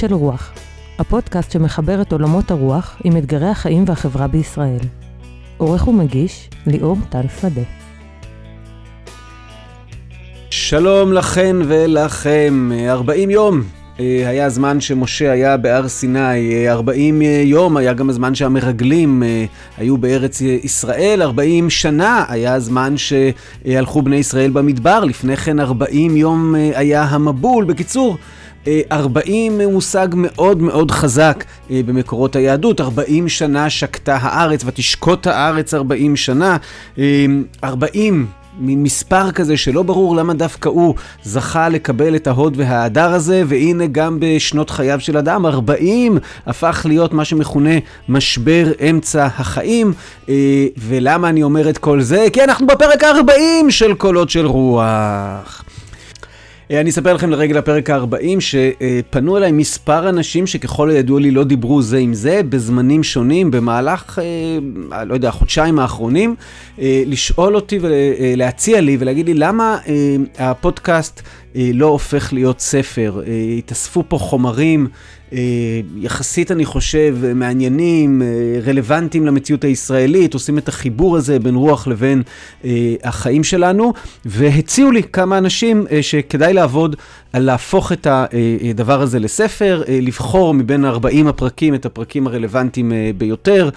של רוח, הפודקאסט שמחבר את עולמות הרוח עם אתגרי החיים והחברה בישראל. עורך ומגיש, ליאור טל שדה. שלום לכן ולכם, 40 יום אה, היה הזמן שמשה היה בהר סיני, 40 אה, יום היה גם הזמן שהמרגלים אה, היו בארץ ישראל, 40 שנה היה הזמן שהלכו בני ישראל במדבר, לפני כן 40 יום היה המבול. בקיצור, 40 מושג מאוד מאוד חזק במקורות היהדות, 40 שנה שקטה הארץ ותשקוט הארץ 40 שנה, 40 מין מספר כזה שלא ברור למה דווקא הוא זכה לקבל את ההוד וההדר הזה, והנה גם בשנות חייו של אדם, 40 הפך להיות מה שמכונה משבר אמצע החיים. אה, ולמה אני אומר את כל זה? כי אנחנו בפרק ה-40 של קולות של רוח. אה, אני אספר לכם לרגל הפרק ה-40 שפנו אליי מספר אנשים שככל הידוע לי לא דיברו זה עם זה בזמנים שונים במהלך, אה, לא יודע, החודשיים האחרונים, אה, לשאול אותי ולהציע לי ולהגיד לי למה הפודקאסט לא הופך להיות ספר. התאספו פה חומרים אה, יחסית, אני חושב, מעניינים, אה, רלוונטיים למציאות הישראלית, עושים את החיבור הזה בין רוח לבין אה, החיים שלנו, והציעו לי כמה אנשים שכדאי לעבוד להפוך את הדבר הזה לספר, לבחור מבין 40 הפרקים את הפרקים הרלוונטיים ביותר,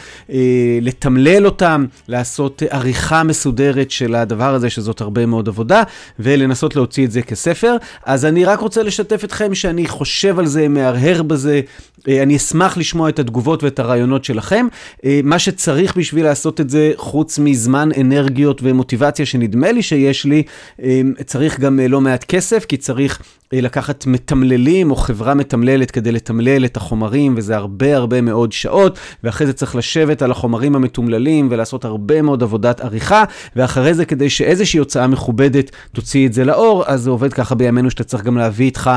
לתמלל אותם, לעשות עריכה מסודרת של הדבר הזה, שזאת הרבה מאוד עבודה, ולנסות להוציא את זה כספר. אז אני רק רוצה לשתף אתכם שאני חושב על זה, מהרהר בזה. אה, אני אשמח לשמוע את התגובות ואת הרעיונות שלכם. אה, מה שצריך בשביל לעשות את זה, חוץ מזמן, אנרגיות ומוטיבציה שנדמה לי שיש לי, אה, צריך גם לא מעט כסף, כי צריך לקחת מתמללים או חברה מתמללת כדי לתמלל את החומרים, וזה הרבה הרבה מאוד שעות, ואחרי זה צריך לשבת על החומרים המתומללים ולעשות הרבה מאוד עבודת עריכה, ואחרי זה כדי שאיזושהי הוצאה מכובדת תוציא את זה לאור, אז זה עובד ככה בימינו שאתה צריך גם להביא איתך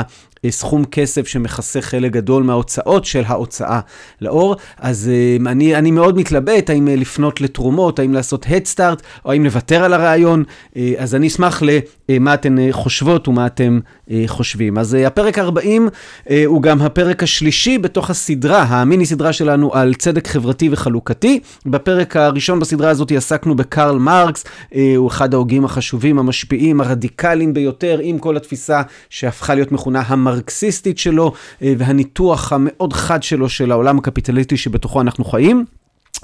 סכום כסף שמכסה חלק גדול מההוצאות של ההוצאה לאור. אז uh, אני, אני מאוד מתלבט האם uh, לפנות לתרומות, האם לעשות Head Start, או האם לוותר על הרעיון. אז אני אשמח למה אתן חושבות ומה אתם חושבים. אז הפרק 40 uh, הוא גם הפרק השלישי בתוך הסדרה, המיני סדרה שלנו על צדק חברתי וחלוקתי. בפרק הראשון בסדרה הזאת עסקנו בקרל מרקס, הוא אחד ההוגים החשובים, המשפיעים, הרדיקליים ביותר, עם כל התפיסה שהפכה להיות מכונה המר... המרקסיסטית שלו אה, והניתוח המאוד חד שלו של העולם הקפיטליסטי שבתוכו אנחנו חיים.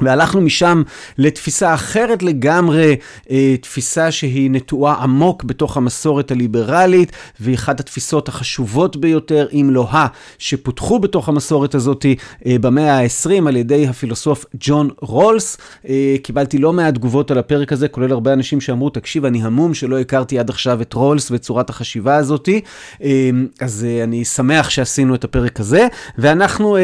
והלכנו משם לתפיסה אחרת לגמרי, אה, תפיסה שהיא נטועה עמוק בתוך המסורת הליברלית, והיא אחת התפיסות החשובות ביותר, אם לא ה, שפותחו בתוך המסורת הזאת אה, במאה ה-20 על ידי הפילוסוף ג'ון רולס. אה, קיבלתי לא מעט תגובות על הפרק הזה, כולל הרבה אנשים שאמרו, תקשיב, אני המום שלא הכרתי עד עכשיו את רולס ואת צורת החשיבה הזאת. אז אני שמח שעשינו את הפרק הזה, ואנחנו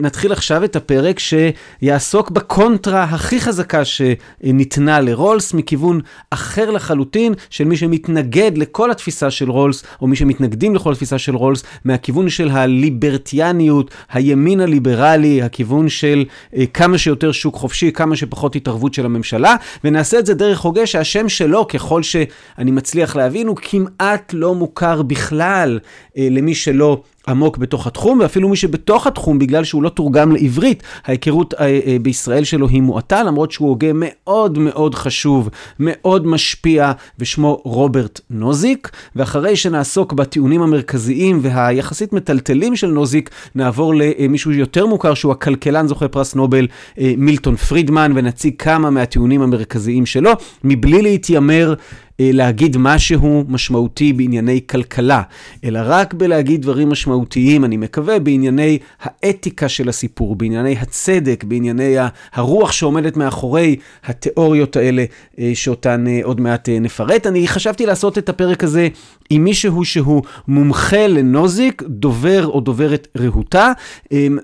נתחיל עכשיו את הפרק שיעסוק בקונטקסט. הקונטרה הכי חזקה שניתנה לרולס, מכיוון אחר לחלוטין של מי שמתנגד לכל התפיסה של רולס, או מי שמתנגדים לכל התפיסה של רולס, מהכיוון של הליברטיאניות, הימין הליברלי, הכיוון של אה, כמה שיותר שוק חופשי, כמה שפחות התערבות של הממשלה, ונעשה את זה דרך הוגה שהשם שלו, ככל שאני מצליח להבין, הוא כמעט לא מוכר בכלל אה, למי שלא עמוק בתוך התחום, ואפילו מי שבתוך התחום, בגלל שהוא לא תורגם לעברית, ההיכרות אה, אה, בישראל שלו היא מועטה, למרות שהוא הוגה מאוד מאוד חשוב, מאוד משפיע, ושמו רוברט נוזיק. ואחרי שנעסוק בטיעונים המרכזיים והיחסית מטלטלים של נוזיק, נעבור למישהו יותר מוכר, שהוא הכלכלן זוכה פרס נובל, אה, מילטון פרידמן, ונציג כמה מהטיעונים המרכזיים שלו, מבלי להתיימר להגיד משהו משמעותי בענייני כלכלה, אלא רק בלהגיד דברים משמעותיים, אני מקווה, בענייני האתיקה של הסיפור, בענייני הצדק, בענייני הרוח שעומדת מאחורי התיאוריות האלה, אה, שאותן אה, עוד מעט נפרט. אני חשבתי לעשות את הפרק הזה עם מישהו שהוא מומחה לנוזיק, דובר או דוברת רהוטה,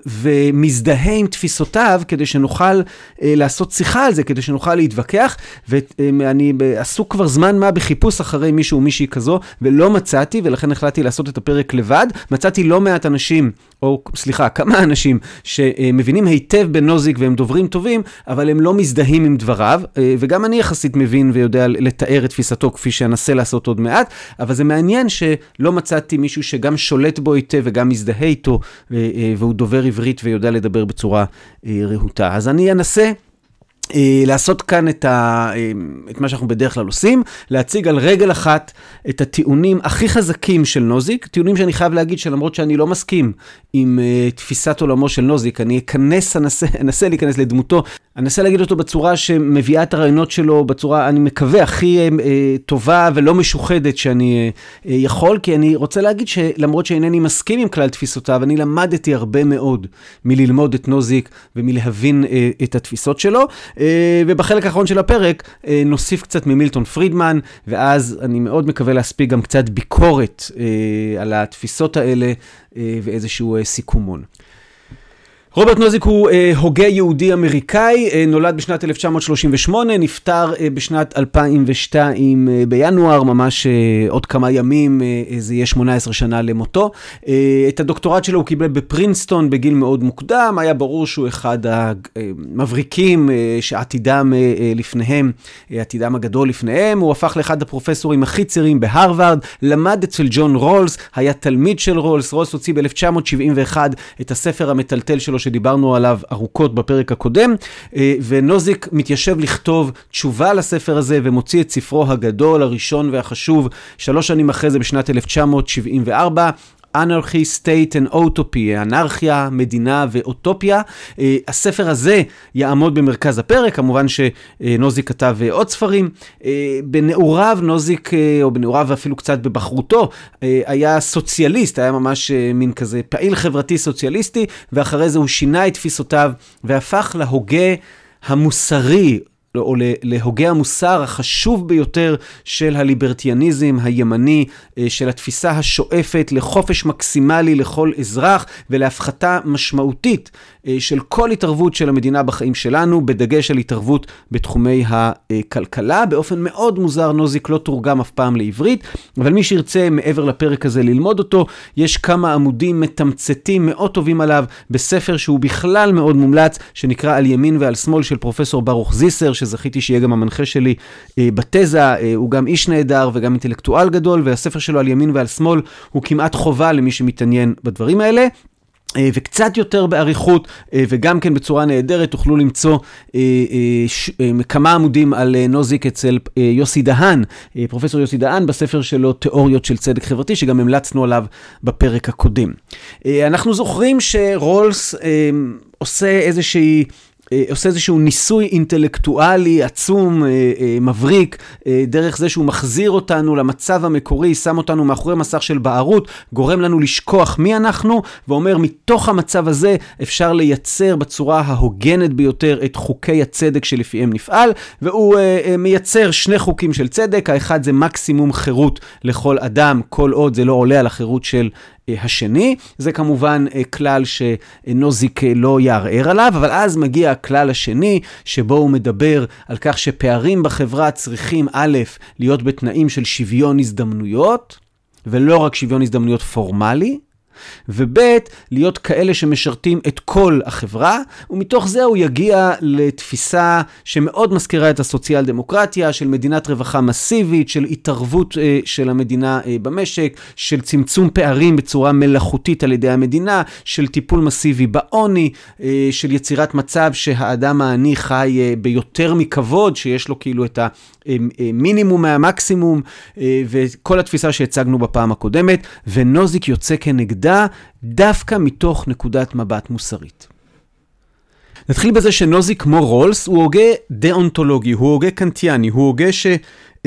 ומזדהה עם תפיסותיו, כדי שנוכל לעשות שיחה על זה, כדי שנוכל להתווכח, ואני עסוק כבר זמן מה בחיפוש אחרי מישהו או מישהי כזו, ולא מצאתי, ולכן החלטתי לעשות את הפרק לבד. מצאתי לא מעט אנשים, או סליחה, כמה אנשים, שמבינים היטב בנוזיק והם דוברים טובים, אבל הם לא מזדהים עם דבריו, וגם אני יחסית מבין ויודע לתאר את תפיסתו כפי שאנסה לעשות עוד מעט, אבל זה מעניין שלא מצאתי מישהו שגם שולט בו היטב וגם מזדהה איתו, והוא דובר עברית ויודע לדבר בצורה רהוטה. אז אני אנסה אה, לעשות כאן את, ה, אה, את מה שאנחנו בדרך כלל עושים, להציג על רגל אחת את הטיעונים הכי חזקים של נוזיק, טיעונים שאני חייב להגיד שלמרות שאני לא מסכים עם uh, תפיסת עולמו של נוזיק, אני אכנס, אנסה, אנסה להיכנס לדמותו, אנסה להגיד אותו בצורה שמביאה את הרעיונות שלו בצורה, אני מקווה, הכי uh, טובה ולא משוחדת שאני uh, uh, יכול, כי אני רוצה להגיד שלמרות שאינני מסכים עם כלל תפיסותיו, אני למדתי הרבה מאוד מללמוד את נוזיק ומלהבין uh, את התפיסות שלו. אה, ובחלק האחרון של הפרק אה, נוסיף קצת ממילטון פרידמן, ואז אני מאוד מקווה להספיק גם קצת ביקורת אה, על התפיסות האלה ואיזשהו סיכומון. רוברט נוזיק הוא אה, הוגה יהודי אמריקאי, אה, נולד בשנת 1938, נפטר אה, בשנת 2002 אה, בינואר, ממש אה, עוד כמה ימים, אה, זה יהיה 18 שנה למותו. אה, את הדוקטורט שלו הוא קיבל בפרינסטון בגיל מאוד מוקדם, היה ברור שהוא אחד המבריקים אה, שעתידם אה, אה, לפניהם, אה, עתידם הגדול לפניהם, הוא הפך לאחד הפרופסורים הכי צעירים בהרווארד, למד אצל ג'ון רולס, היה תלמיד של רולס, רולס הוציא ב-1971 את הספר המטלטל שלו. שדיברנו עליו ארוכות בפרק הקודם, אה, ונוזיק מתיישב לכתוב תשובה לספר הזה ומוציא את ספרו הגדול, הראשון והחשוב, שלוש שנים אחרי זה בשנת 1974. אנרכי, סטייט and אוטופי, אנרכיה, מדינה ואוטופיה. Uh, הספר הזה יעמוד במרכז הפרק, כמובן שנוזיק כתב uh, עוד ספרים. Uh, בנעוריו, נוזיק, או בנעוריו ואפילו קצת בבחרותו, היה סוציאליסט, היה ממש מין כזה פעיל חברתי סוציאליסטי, ואחרי זה הוא שינה את תפיסותיו והפך להוגה המוסרי, או להוגה המוסר החשוב ביותר של הליברטיאניזם הימני, אה, של התפיסה השואפת לחופש מקסימלי לכל אזרח ולהפחתה משמעותית של כל התערבות של המדינה בחיים שלנו, בדגש על התערבות בתחומי הכלכלה. באופן מאוד מוזר, נוזיק לא תורגם אף פעם לעברית, אבל מי שירצה מעבר לפרק הזה ללמוד אותו, יש כמה עמודים מתמצתים מאוד טובים עליו בספר שהוא בכלל מאוד מומלץ, שנקרא על ימין ועל שמאל של פרופסור ברוך זיסר, שזכיתי שיהיה גם המנחה שלי אה, בתזה. אה, הוא גם איש נהדר וגם אינטלקטואל גדול, והספר שלו על ימין ועל שמאל הוא כמעט חובה למי שמתעניין בדברים האלה. אה, וקצת יותר באריכות, אה, וגם כן בצורה נהדרת, תוכלו למצוא אה, כמה עמודים על נוזיק אצל יוסי דהן, פרופסור יוסי דהן, בספר שלו תיאוריות של צדק חברתי, שגם המלצנו עליו בפרק הקודם. אנחנו זוכרים שרולס עושה איזושהי... אה, עושה איזשהו ניסוי אינטלקטואלי עצום, אה, אה, מבריק, דרך זה שהוא מחזיר אותנו למצב המקורי, שם אותנו מאחורי מסך של בערות, גורם לנו לשכוח מי אנחנו, ואומר, מתוך המצב הזה אפשר לייצר בצורה ההוגנת ביותר את חוקי הצדק שלפיהם נפעל, והוא מייצר שני חוקים של צדק, האחד זה מקסימום חירות לכל אדם, כל עוד זה לא עולה על החירות של השני. זה כמובן אה, כלל שנוזיק אה, לא יערער עליו, אבל אז מגיע הכלל השני, שבו הוא מדבר על כך שפערים בחברה צריכים א', להיות בתנאים של שוויון הזדמנויות, ולא רק שוויון הזדמנויות פורמלי, וב' להיות כאלה שמשרתים את כל החברה, ומתוך זה הוא יגיע לתפיסה שמאוד מזכירה את הסוציאל דמוקרטיה, של מדינת רווחה מסיבית, של התערבות אה, של המדינה אה, במשק, של צמצום פערים בצורה מלאכותית על ידי המדינה, של טיפול מסיבי בעוני, אה, של יצירת מצב שהאדם העני חי אה, ביותר מכבוד, שיש לו כאילו את המינימום מהמקסימום, אה, וכל התפיסה שהצגנו בפעם הקודמת, ונוזיק יוצא כנגדה. נולדה דווקא מתוך נקודת מבט מוסרית. נתחיל בזה שנוזי כמו רולס הוא הוגה דאונטולוגי, הוא הוגה קנטיאני, הוא הוגה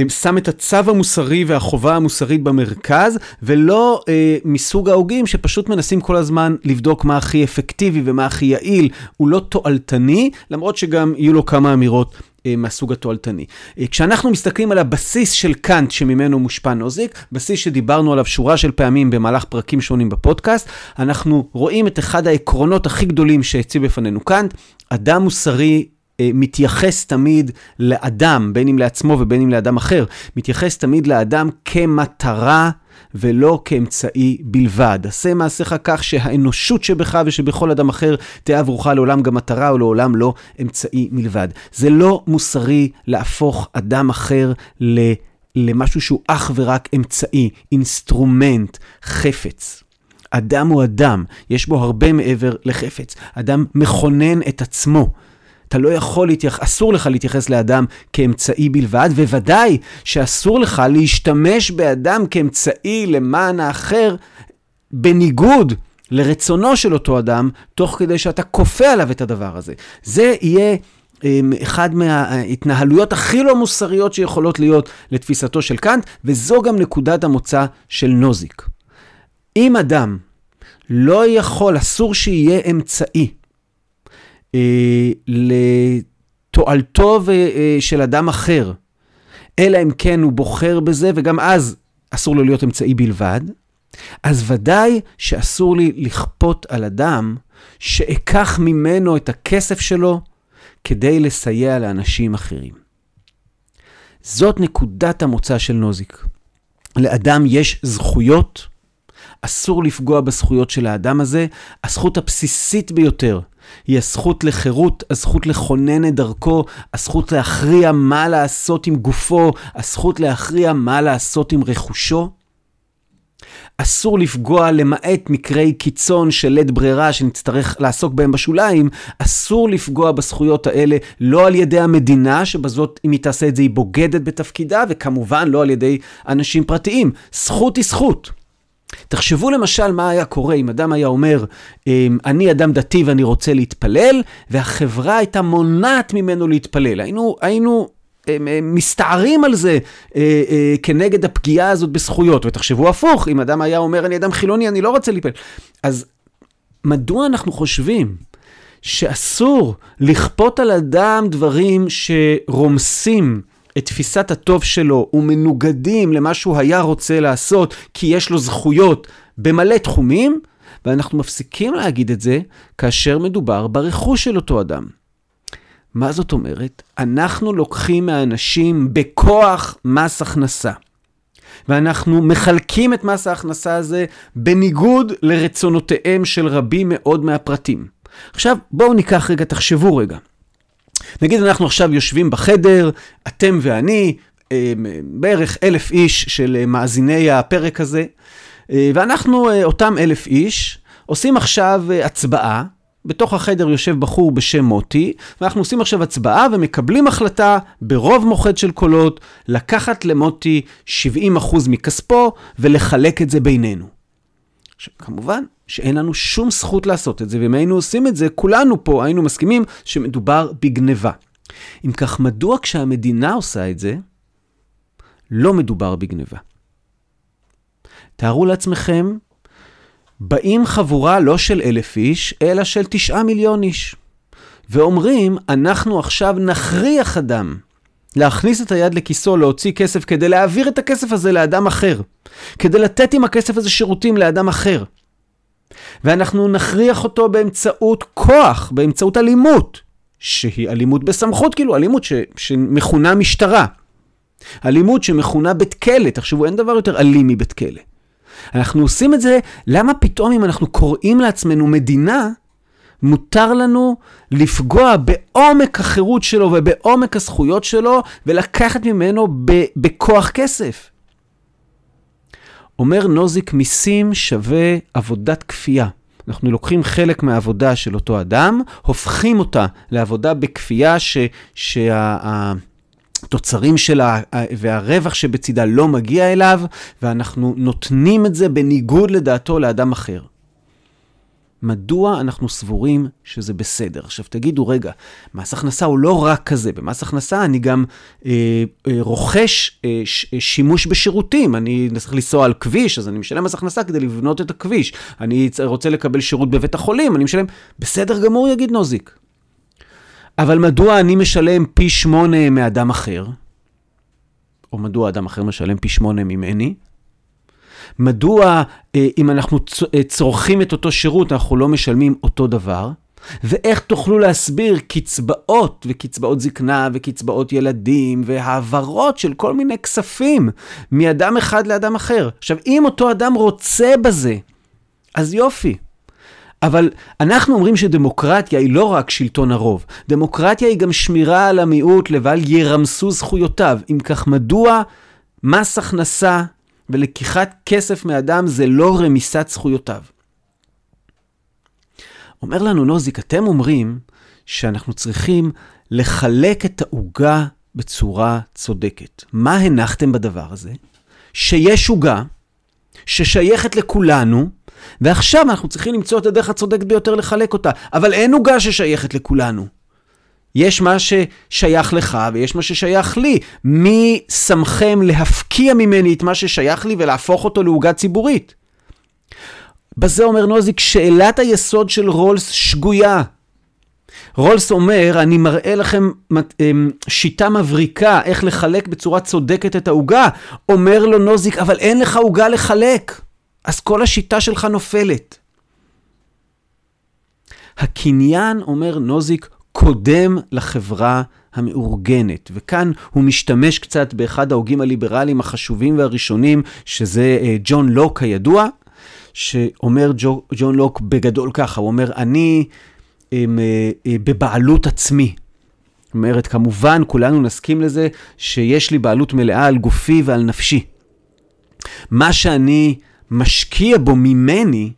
ששם את הצו המוסרי והחובה המוסרית במרכז, ולא אה, מסוג ההוגים שפשוט מנסים כל הזמן לבדוק מה הכי אפקטיבי ומה הכי יעיל, הוא לא תועלתני, למרות שגם יהיו לו כמה אמירות אה, מהסוג התועלתני. אה, כשאנחנו מסתכלים על הבסיס של קאנט שממנו מושפע נוזיק, בסיס שדיברנו עליו שורה של פעמים במהלך פרקים שונים בפודקאסט, אנחנו רואים את אחד העקרונות הכי גדולים שהציב בפנינו קאנט, אדם מוסרי מתייחס תמיד לאדם, בין אם לעצמו ובין אם לאדם אחר, מתייחס תמיד לאדם כמטרה. ולא כאמצעי בלבד. עשה מעשיך כך שהאנושות שבך ושבכל אדם אחר תהיה עבורך לעולם גם מטרה או לעולם לא אמצעי מלבד. זה לא מוסרי להפוך אדם אחר ל... למשהו שהוא אך ורק אמצעי, אינסטרומנט, חפץ. אדם הוא אדם, יש בו הרבה מעבר לחפץ. אדם מכונן את עצמו. אתה לא יכול להתייחס, אסור לך להתייחס לאדם כאמצעי בלבד, וודאי שאסור לך להשתמש באדם כאמצעי למען האחר, בניגוד לרצונו של אותו אדם, תוך כדי שאתה כופה עליו את הדבר הזה. זה יהיה... אמ, אחד מההתנהלויות הכי לא מוסריות שיכולות להיות לתפיסתו של קאנט, וזו גם נקודת המוצא של נוזיק. אם אדם לא יכול, אסור שיהיה אמצעי לתועלתו אה, של אדם אחר, אלא אם כן הוא בוחר בזה, וגם אז אסור לו להיות אמצעי בלבד, אז ודאי שאסור לי לכפות על אדם שאקח ממנו את הכסף שלו כדי לסייע לאנשים אחרים. זאת נקודת המוצא של נוזיק. לאדם יש זכויות, אסור לפגוע בזכויות של האדם הזה. הזכות הבסיסית ביותר היא הזכות לחירות, הזכות לכונן את דרכו, הזכות להכריע מה לעשות עם גופו, הזכות להכריע מה לעשות עם רכושו. אסור לפגוע למעט מקרי קיצון של לית ברירה שנצטרך לעסוק בהם בשוליים, אסור לפגוע בזכויות האלה לא על ידי המדינה, שבזאת אם היא תעשה את זה היא בוגדת בתפקידה, וכמובן לא על ידי אנשים פרטיים. זכות היא זכות. תחשבו למשל מה היה קורה אם אדם היה אומר, אמ, אני אדם דתי ואני רוצה להתפלל, והחברה הייתה מונעת ממנו להתפלל. היינו, היינו מסתערים על זה אה, אה, כנגד הפגיעה הזאת בזכויות. ותחשבו הפוך, אם אדם היה אומר, אני אדם חילוני, אני לא רוצה להתפלל. אז מדוע אנחנו חושבים שאסור לכפות על אדם דברים שרומסים את תפיסת הטוב שלו ומנוגדים למה שהוא היה רוצה לעשות, כי יש לו זכויות במלא תחומים, ואנחנו מפסיקים להגיד את זה כאשר מדובר ברכוש של אותו אדם. מה זאת אומרת? אנחנו לוקחים מהאנשים בכוח מס הכנסה. ואנחנו מחלקים את מס ההכנסה הזה בניגוד לרצונותיהם של רבים מאוד מהפרטים. עכשיו, בואו ניקח רגע, תחשבו רגע. נגיד אנחנו עכשיו יושבים בחדר, אתם ואני, אה, בערך אלף איש של מאזיני הפרק הזה, אה, ואנחנו, אה, אותם אלף איש, עושים עכשיו הצבעה בתוך החדר יושב בחור בשם מוטי, ואנחנו עושים עכשיו הצבעה ומקבלים החלטה ברוב מוחד של קולות לקחת למוטי 70% מכספו ולחלק את זה בינינו. עכשיו, כמובן שאין לנו שום זכות לעשות את זה, ואם היינו עושים את זה, כולנו פה היינו מסכימים שמדובר בגניבה. אם כך, מדוע כשהמדינה עושה את זה, לא מדובר בגניבה? תארו לעצמכם באים חבורה לא של אלף איש, אלא של תשעה מיליון איש. ואומרים, אנחנו עכשיו נכריח אדם להכניס את היד לכיסו, להוציא כסף, כדי להעביר את הכסף הזה לאדם אחר. כדי לתת עם הכסף הזה שירותים לאדם אחר. ואנחנו נכריח אותו באמצעות כוח, באמצעות אלימות, שהיא אלימות בסמכות, כאילו, אלימות ש, שמכונה משטרה. אלימות שמכונה בית כלא, תחשבו, אין דבר יותר אלים מבית כלא. אנחנו עושים את זה, למה פתאום אם אנחנו קוראים לעצמנו מדינה, מותר לנו לפגוע בעומק החירות שלו ובעומק הזכויות שלו ולקחת ממנו בכוח כסף. אומר נוזיק, מיסים שווה עבודת כפייה. אנחנו לוקחים חלק מהעבודה של אותו אדם, הופכים אותה לעבודה בכפייה ש, שה, התוצרים שלה והרווח שבצידה לא מגיע אליו, ואנחנו נותנים את זה בניגוד לדעתו לאדם אחר. מדוע אנחנו סבורים שזה בסדר? עכשיו תגידו, רגע, מס הכנסה הוא לא רק כזה, במס הכנסה אני גם אה, אה, רוכש אה, ש, אה, שימוש בשירותים, אני צריך לנסוע על כביש, אז אני משלם מס הכנסה כדי לבנות את הכביש, אני רוצה לקבל שירות בבית החולים, אני משלם, בסדר גמור, יגיד נוזיק. אבל מדוע אני משלם פי שמונה מאדם אחר? או מדוע אדם אחר משלם פי שמונה ממני? מדוע אה, אם אנחנו אה, צורכים את אותו שירות אנחנו לא משלמים אותו דבר? ואיך תוכלו להסביר קצבאות וקצבאות זקנה וקצבאות ילדים והעברות של כל מיני כספים מאדם אחד לאדם אחר? עכשיו, אם אותו אדם רוצה בזה, אז יופי. אבל אנחנו אומרים שדמוקרטיה היא לא רק שלטון הרוב, דמוקרטיה היא גם שמירה על המיעוט לבל ירמסו זכויותיו. אם כך, מדוע מס הכנסה ולקיחת כסף מאדם זה לא רמיסת זכויותיו. אומר לנו נוזיק, אתם אומרים שאנחנו צריכים לחלק את העוגה בצורה צודקת. מה הנחתם בדבר הזה? שיש עוגה ששייכת לכולנו, ועכשיו אנחנו צריכים למצוא את הדרך הצודקת ביותר לחלק אותה. אבל אין עוגה ששייכת לכולנו. יש מה ששייך לך ויש מה ששייך לי. מי שמכם להפקיע ממני את מה ששייך לי ולהפוך אותו לעוגה ציבורית? בזה אומר נוזיק, שאלת היסוד של רולס שגויה. רולס אומר, אני מראה לכם אמ, שיטה מבריקה איך לחלק בצורה צודקת את העוגה. אומר לו נוזיק, אבל אין לך עוגה לחלק, אז כל השיטה שלך נופלת. הקניין, אומר נוזיק, קודם לחברה המאורגנת. וכאן הוא משתמש קצת באחד ההוגים הליברליים החשובים והראשונים, שזה אה, ג'ון לוק הידוע, שאומר ג'ון לוק בגדול ככה, הוא אומר, אני הם, אה, אה, בבעלות עצמי. זאת אומרת, כמובן, כולנו נסכים לזה שיש לי בעלות מלאה על גופי ועל נפשי. מה שאני משקיע בו ממני,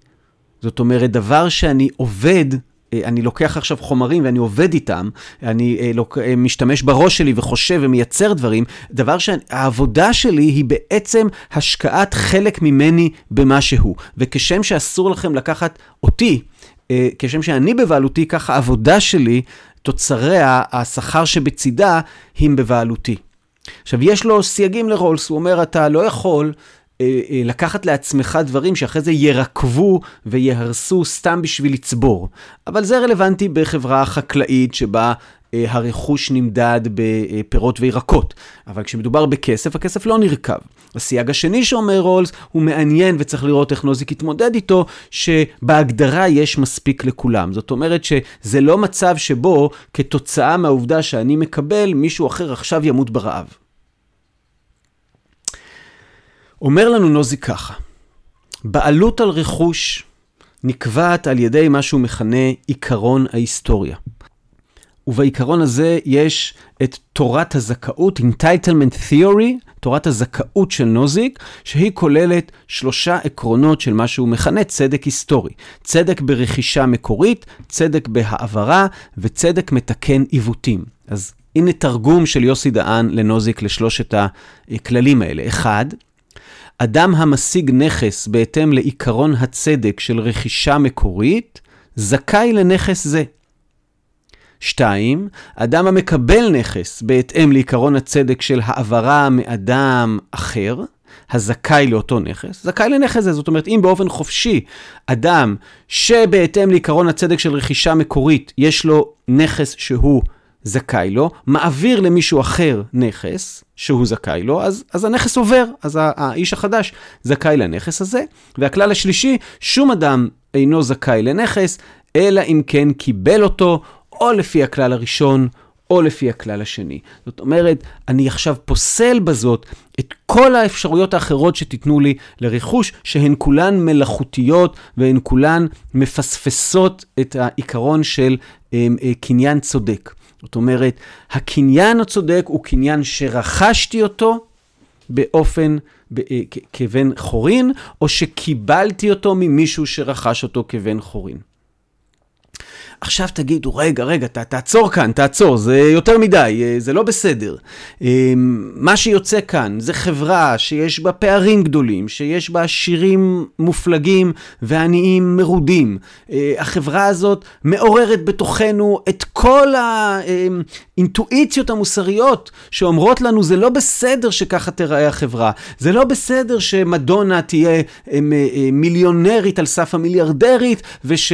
זאת אומרת, דבר שאני עובד, אני לוקח עכשיו חומרים ואני עובד איתם, אני לוק... משתמש בראש שלי וחושב ומייצר דברים, דבר שהעבודה שלי היא בעצם השקעת חלק ממני במשהו. וכשם שאסור לכם לקחת אותי, אה, כשם שאני בבעלותי, ככה העבודה שלי, תוצריה, השכר שבצידה, הם בבעלותי. עכשיו, יש לו סייגים לרולס, הוא אומר, אתה לא יכול אה, אה, לקחת לעצמך דברים שאחרי זה ירקבו ויהרסו סתם בשביל לצבור. אבל זה רלוונטי בחברה חקלאית שבה אה, הרכוש נמדד בפירות וירקות. אבל כשמדובר בכסף, הכסף לא נרקב. הסייג השני שאומר רולס הוא מעניין וצריך לראות איך נוזיק יתמודד איתו, שבהגדרה יש מספיק לכולם. זאת אומרת שזה לא מצב שבו כתוצאה מהעובדה שאני מקבל, מישהו אחר עכשיו ימות ברעב. אומר לנו נוזיק ככה, בעלות על רכוש נקבעת על ידי מה שהוא מכנה עיקרון ההיסטוריה. ובעיקרון הזה יש את תורת הזכאות, entitlement theory, תורת הזכאות של נוזיק, שהיא כוללת שלושה עקרונות של מה שהוא מכנה צדק היסטורי. צדק ברכישה מקורית, צדק בהעברה וצדק מתקן עיוותים. אז הנה תרגום של יוסי דהן לנוזיק לשלושת הכללים האלה. אחד, אדם המשיג נכס בהתאם לעיקרון הצדק של רכישה מקורית, זכאי לנכס זה. 2. אדם המקבל נכס בהתאם לעיקרון הצדק של העברה מאדם אחר, הזכאי לאותו נכס, זכאי לנכס זה. זאת אומרת, אם באופן חופשי אדם שבהתאם לעיקרון הצדק של רכישה מקורית, יש לו נכס שהוא זכאי לו, מעביר למישהו אחר נכס שהוא זכאי לו, אז, אז הנכס עובר, אז האיש החדש זכאי לנכס הזה. והכלל השלישי, שום אדם אינו זכאי לנכס, אלא אם כן קיבל אותו או לפי הכלל הראשון, או לפי הכלל השני. זאת אומרת, אני עכשיו פוסל בזאת את כל האפשרויות האחרות שתיתנו לי לרכוש, שהן כולן מלאכותיות והן כולן מפספסות את העיקרון של אה, אה, קניין צודק. זאת אומרת, הקניין הצודק הוא קניין שרכשתי אותו באופן, ב, אה, כבן חורין, או שקיבלתי אותו ממישהו שרכש אותו כבן חורין. עכשיו תגידו, רגע, רגע, ת, תעצור כאן, תעצור, זה יותר מדי, אה, זה לא בסדר. אה, מה שיוצא כאן זה חברה שיש בה פערים גדולים, שיש בה עשירים מופלגים ועניים מרודים. אה, החברה הזאת מעוררת בתוכנו את כל האינטואיציות המוסריות שאומרות לנו, זה לא בסדר שככה תיראה החברה, זה לא בסדר שמדונה תהיה מיליונרית על סף המיליארדרית, וש...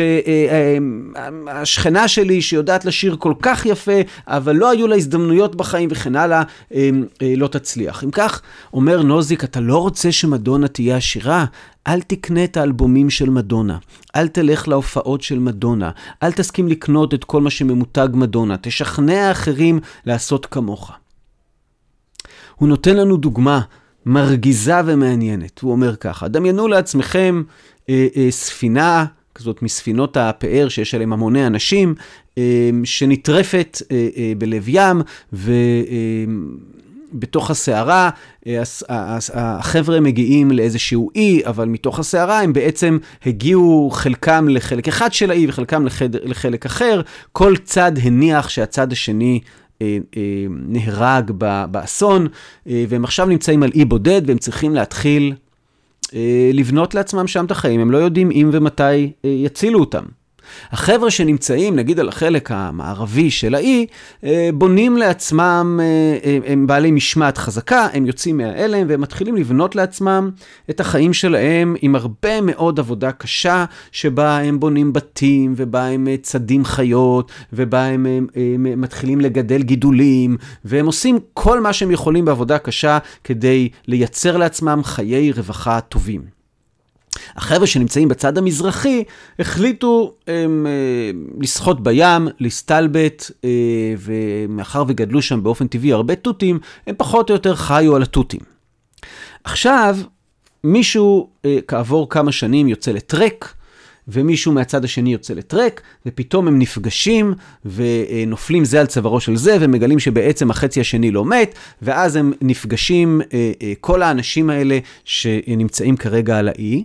השכנה שלי שיודעת לשיר כל כך יפה, אבל לא היו לה הזדמנויות בחיים וכן הלאה, אה, אה, לא תצליח. אם כך, אומר נוזיק, אתה לא רוצה שמדונה תהיה עשירה? אל תקנה את האלבומים של מדונה, אל תלך להופעות של מדונה, אל תסכים לקנות את כל מה שממותג מדונה, תשכנע אחרים לעשות כמוך. הוא נותן לנו דוגמה מרגיזה ומעניינת. הוא אומר ככה, דמיינו לעצמכם אה, אה, ספינה כזאת מספינות הפאר שיש עליהן המוני אנשים, אה, שנטרפת אה, אה, בלב ים, ו... בתוך הסערה, החבר'ה מגיעים לאיזשהו אי, אבל מתוך הסערה הם בעצם הגיעו חלקם לחלק אחד של האי וחלקם לחד, לחלק אחר. כל צד הניח שהצד השני אה, אה, נהרג באסון, אה, והם עכשיו נמצאים על אי בודד והם צריכים להתחיל לבנות לעצמם שם את החיים. הם לא יודעים אם ומתי יצילו אותם. החבר'ה שנמצאים, נגיד על החלק המערבי של האי, אה, בונים לעצמם, אה, אה, הם בעלי משמעת חזקה, הם יוצאים מההלם והם מתחילים לבנות לעצמם את החיים שלהם עם הרבה מאוד עבודה קשה, שבה הם בונים בתים, ובה הם צדים חיות, ובה הם, הם, הם מתחילים לגדל גידולים, והם עושים כל מה שהם יכולים בעבודה קשה כדי לייצר לעצמם חיי רווחה טובים. החבר'ה שנמצאים בצד המזרחי החליטו הם, אה, לשחות בים, להסתלבט, אה, ומאחר וגדלו שם באופן טבעי הרבה תותים, הם פחות או יותר חיו על התותים. עכשיו, מישהו אה, כעבור כמה שנים יוצא לטרק, ומישהו מהצד השני יוצא לטרק, ופתאום הם נפגשים ונופלים זה על צווארו של זה, ומגלים שבעצם החצי השני לא מת, ואז הם נפגשים, כל האנשים האלה שנמצאים כרגע על האי,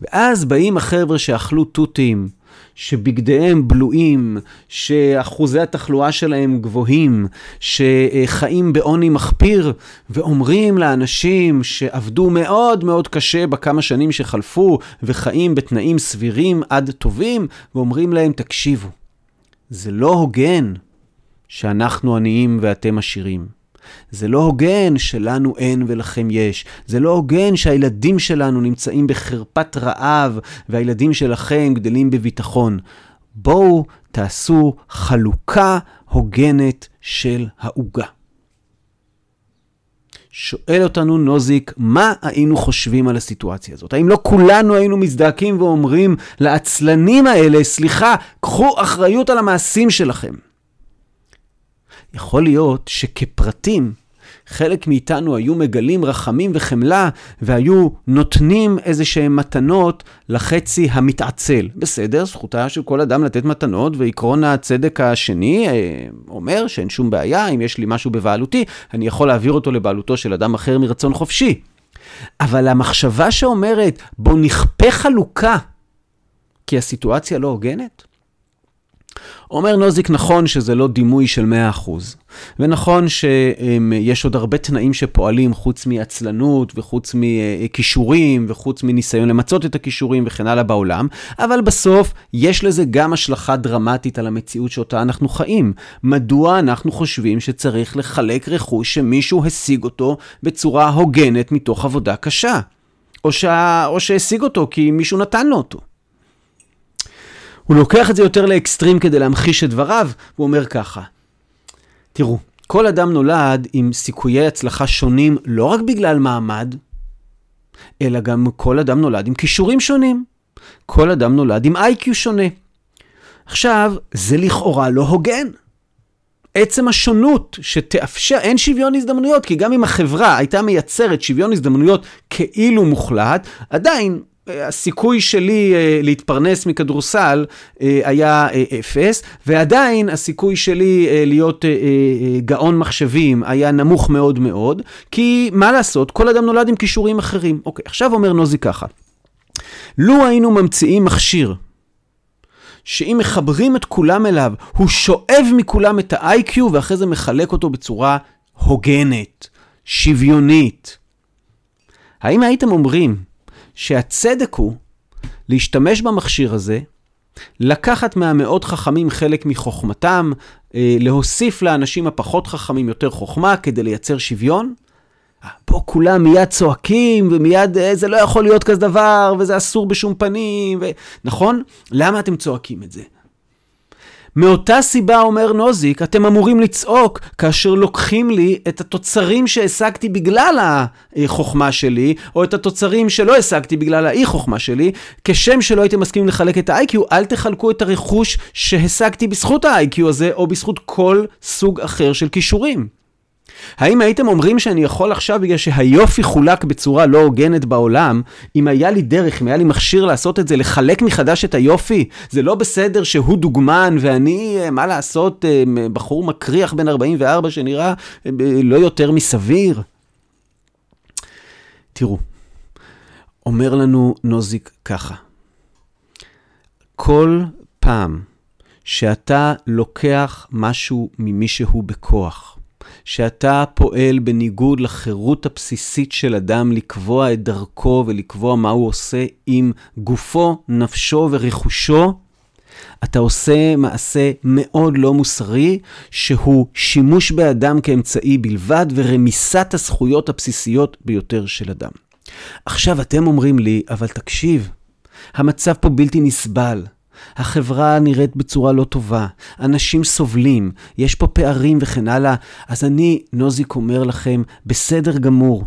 ואז באים החבר'ה שאכלו תותים, שבגדיהם בלויים, שאחוזי התחלואה שלהם גבוהים, שחיים בעוני מחפיר, ואומרים לאנשים שעבדו מאוד מאוד קשה בכמה שנים שחלפו, וחיים בתנאים סבירים עד טובים, ואומרים להם, תקשיבו, זה לא הוגן שאנחנו עניים ואתם עשירים. זה לא הוגן שלנו אין ולכם יש. זה לא הוגן שהילדים שלנו נמצאים בחרפת רעב והילדים שלכם גדלים בביטחון. בואו תעשו חלוקה הוגנת של העוגה. שואל אותנו נוזיק, מה היינו חושבים על הסיטואציה הזאת? האם לא כולנו היינו מזדעקים ואומרים לעצלנים האלה, סליחה, קחו אחריות על המעשים שלכם. יכול להיות שכפרטים, חלק מאיתנו היו מגלים רחמים וחמלה והיו נותנים איזה שהם מתנות לחצי המתעצל. בסדר, זכותה של כל אדם לתת מתנות, ועקרון הצדק השני אה, אומר שאין שום בעיה, אם יש לי משהו בבעלותי, אני יכול להעביר אותו לבעלותו של אדם אחר מרצון חופשי. אבל המחשבה שאומרת, בוא נכפה חלוקה, כי הסיטואציה לא הוגנת, אומר נוזיק נכון שזה לא דימוי של 100%, ונכון שיש עוד הרבה תנאים שפועלים חוץ מעצלנות וחוץ מכישורים וחוץ מניסיון למצות את הכישורים וכן הלאה בעולם, אבל בסוף יש לזה גם השלכה דרמטית על המציאות שאותה אנחנו חיים. מדוע אנחנו חושבים שצריך לחלק רכוש שמישהו השיג אותו בצורה הוגנת מתוך עבודה קשה? או, שה... או שהשיג אותו כי מישהו נתן לו אותו. הוא לוקח את זה יותר לאקסטרים כדי להמחיש את דבריו, הוא אומר ככה, תראו, כל אדם נולד עם סיכויי הצלחה שונים לא רק בגלל מעמד, אלא גם כל אדם נולד עם כישורים שונים. כל אדם נולד עם איי-קיו שונה. עכשיו, זה לכאורה לא הוגן. עצם השונות שתאפשר, אין שוויון הזדמנויות, כי גם אם החברה הייתה מייצרת שוויון הזדמנויות כאילו מוחלט, עדיין הסיכוי שלי uh, להתפרנס מכדורסל uh, היה uh, אפס, ועדיין הסיכוי שלי להיות גאון מחשבים היה נמוך מאוד מאוד, כי מה לעשות, כל אדם נולד עם כישורים אחרים. אוקיי, עכשיו אומר נוזי ככה, לו היינו ממציאים מכשיר, שאם מחברים את כולם אליו, הוא שואב מכולם את ה-IQ ואחרי זה מחלק אותו בצורה הוגנת, שוויונית. האם הייתם אומרים שהצדק הוא להשתמש במכשיר הזה, לקחת מהמאוד חכמים חלק מחוכמתם, אה, להוסיף לאנשים הפחות חכמים יותר חוכמה כדי לייצר שוויון. פה כולם מיד צועקים, ומיד אה, זה לא יכול להיות כזה דבר, וזה אסור בשום פנים, ו... נכון? למה אתם צועקים את זה? מאותה סיבה, אומר נוזיק, אתם אמורים לצעוק כאשר לוקחים לי את התוצרים שהשגתי בגלל החוכמה שלי, או את התוצרים שלא השגתי בגלל האי-חוכמה שלי, כשם שלא הייתם מסכימים לחלק את ה-IQ, אל תחלקו את הרכוש שהשגתי בזכות ה-IQ הזה, או בזכות כל סוג אחר של כישורים. האם הייתם אומרים שאני יכול עכשיו, בגלל שהיופי חולק בצורה לא הוגנת בעולם, אם היה לי דרך, אם היה לי מכשיר לעשות את זה, לחלק מחדש את היופי? זה לא בסדר שהוא דוגמן ואני, אה, מה לעשות, אה, בחור מקריח בן 44 שנראה אה, לא יותר מסביר? תראו, אומר לנו נוזיק ככה, כל פעם שאתה לוקח משהו ממישהו בכוח, שאתה פועל בניגוד לחירות הבסיסית של אדם לקבוע את דרכו ולקבוע מה הוא עושה עם גופו, נפשו ורכושו, אתה עושה מעשה מאוד לא מוסרי, שהוא שימוש באדם כאמצעי בלבד ורמיסת הזכויות הבסיסיות ביותר של אדם. עכשיו אתם אומרים לי, אבל תקשיב, המצב פה בלתי נסבל. החברה נראית בצורה לא טובה, אנשים סובלים, יש פה פערים וכן הלאה, אז אני, נוזיק, אומר לכם, בסדר גמור.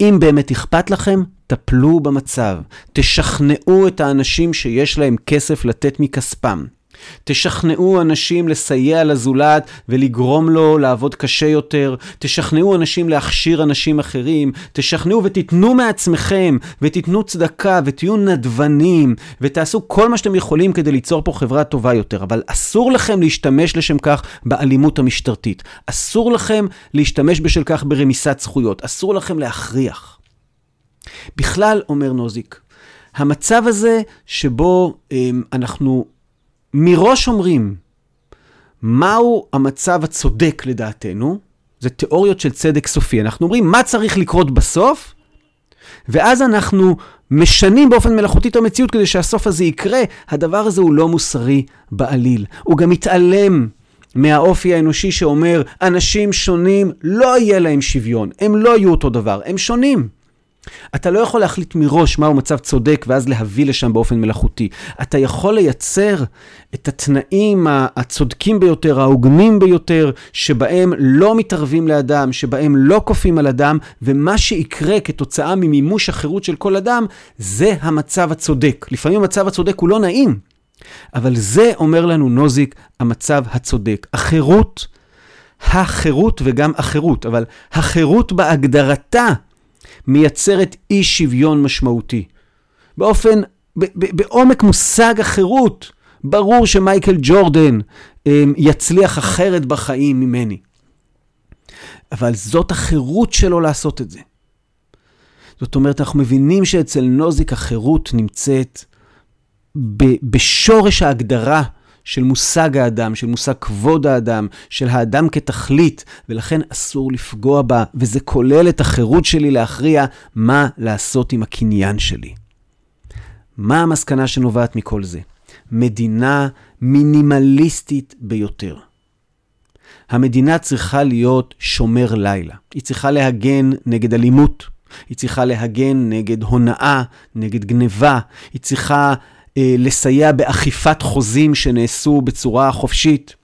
אם באמת אכפת לכם, טפלו במצב. תשכנעו את האנשים שיש להם כסף לתת מכספם. תשכנעו אנשים לסייע לזולת ולגרום לו לעבוד קשה יותר. תשכנעו אנשים להכשיר אנשים אחרים. תשכנעו ותיתנו מעצמכם, ותיתנו צדקה, ותהיו נדבנים, ותעשו כל מה שאתם יכולים כדי ליצור פה חברה טובה יותר. אבל אסור לכם להשתמש לשם כך באלימות המשטרתית. אסור לכם להשתמש בשל כך ברמיסת זכויות. אסור לכם להכריח. בכלל, אומר נוזיק, המצב הזה שבו הם, אנחנו מראש אומרים מהו המצב הצודק לדעתנו, זה תיאוריות של צדק סופי. אנחנו אומרים מה צריך לקרות בסוף, ואז אנחנו משנים באופן מלאכותי את המציאות כדי שהסוף הזה יקרה. הדבר הזה הוא לא מוסרי בעליל. הוא גם מתעלם מהאופי האנושי שאומר, אנשים שונים, לא יהיה להם שוויון. הם לא יהיו אותו דבר, הם שונים. אתה לא יכול להחליט מראש מהו מצב צודק ואז להביא לשם באופן מלאכותי. אתה יכול לייצר את התנאים הצודקים ביותר, ההוגנים ביותר, שבהם לא מתערבים לאדם, שבהם לא כופים על אדם, ומה שיקרה כתוצאה ממימוש החירות של כל אדם, זה המצב הצודק. לפעמים המצב הצודק הוא לא נעים, אבל זה, אומר לנו נוזיק, המצב הצודק. החירות, החירות וגם החירות, אבל החירות בהגדרתה מייצרת אי שוויון משמעותי. באופן, בעומק מושג החירות, ברור שמייקל ג'ורדן אמ, יצליח אחרת בחיים ממני. אבל זאת החירות שלו לעשות את זה. זאת אומרת, אנחנו מבינים שאצל נוזיק החירות נמצאת בשורש ההגדרה של מושג האדם, של מושג כבוד האדם, של האדם כתכלית, ולכן אסור לפגוע בה, וזה כולל את החירות שלי להכריע מה לעשות עם הקניין שלי. מה המסקנה שנובעת מכל זה? מדינה מינימליסטית ביותר. המדינה צריכה להיות שומר לילה. היא צריכה להגן נגד אלימות, היא צריכה להגן נגד הונאה, נגד גניבה, היא צריכה לסייע באכיפת חוזים שנעשו בצורה חופשית.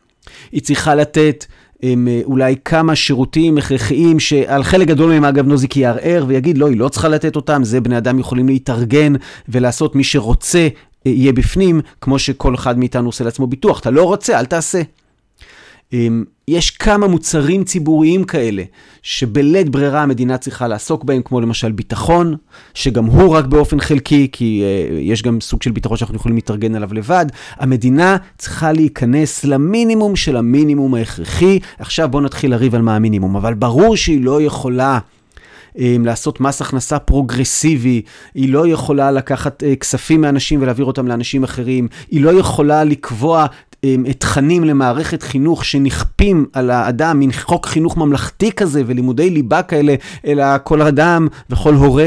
היא צריכה לתת הם, אה, אולי כמה שירותים הכרחיים, שעל חלק גדול מהם אגב נוזיק יערער ויגיד, לא, היא לא צריכה לתת אותם, זה בני אדם יכולים להתארגן ולעשות מי שרוצה אה, יהיה בפנים, כמו שכל אחד מאיתנו עושה לעצמו ביטוח. אתה לא רוצה, אל תעשה. אמ, יש כמה מוצרים ציבוריים כאלה, שבלית ברירה המדינה צריכה לעסוק בהם, כמו למשל ביטחון, שגם הוא רק באופן חלקי, כי uh, יש גם סוג של ביטחון שאנחנו יכולים להתארגן עליו לבד. המדינה צריכה להיכנס למינימום של המינימום ההכרחי. עכשיו בואו נתחיל לריב על מה המינימום, אבל ברור שהיא לא יכולה... um, לעשות מס הכנסה פרוגרסיבי, היא לא יכולה לקחת uh, כספים מאנשים ולהעביר אותם לאנשים אחרים, היא לא יכולה לקבוע תכנים למערכת חינוך שנכפים על האדם, מין חוק חינוך ממלכתי כזה ולימודי ליבה כאלה, אלא כל אדם וכל הורה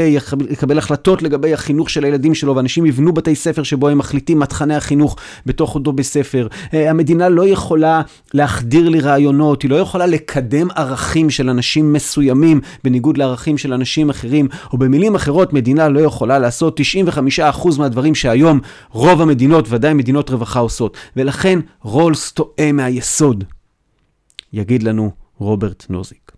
יקבל החלטות לגבי החינוך של הילדים שלו, ואנשים יבנו בתי ספר שבו הם מחליטים מה תכני החינוך בתוך אותו בית ספר. אה, המדינה לא יכולה להחדיר לי רעיונות, היא לא יכולה לקדם ערכים של אנשים מסוימים בניגוד לערכים של אנשים אחרים, או במילים אחרות, מדינה לא יכולה לעשות 95% מהדברים שהיום רוב המדינות, ודאי מדינות רווחה עושות. ולכן רולס טועה מהיסוד, יגיד לנו רוברט נוזיק.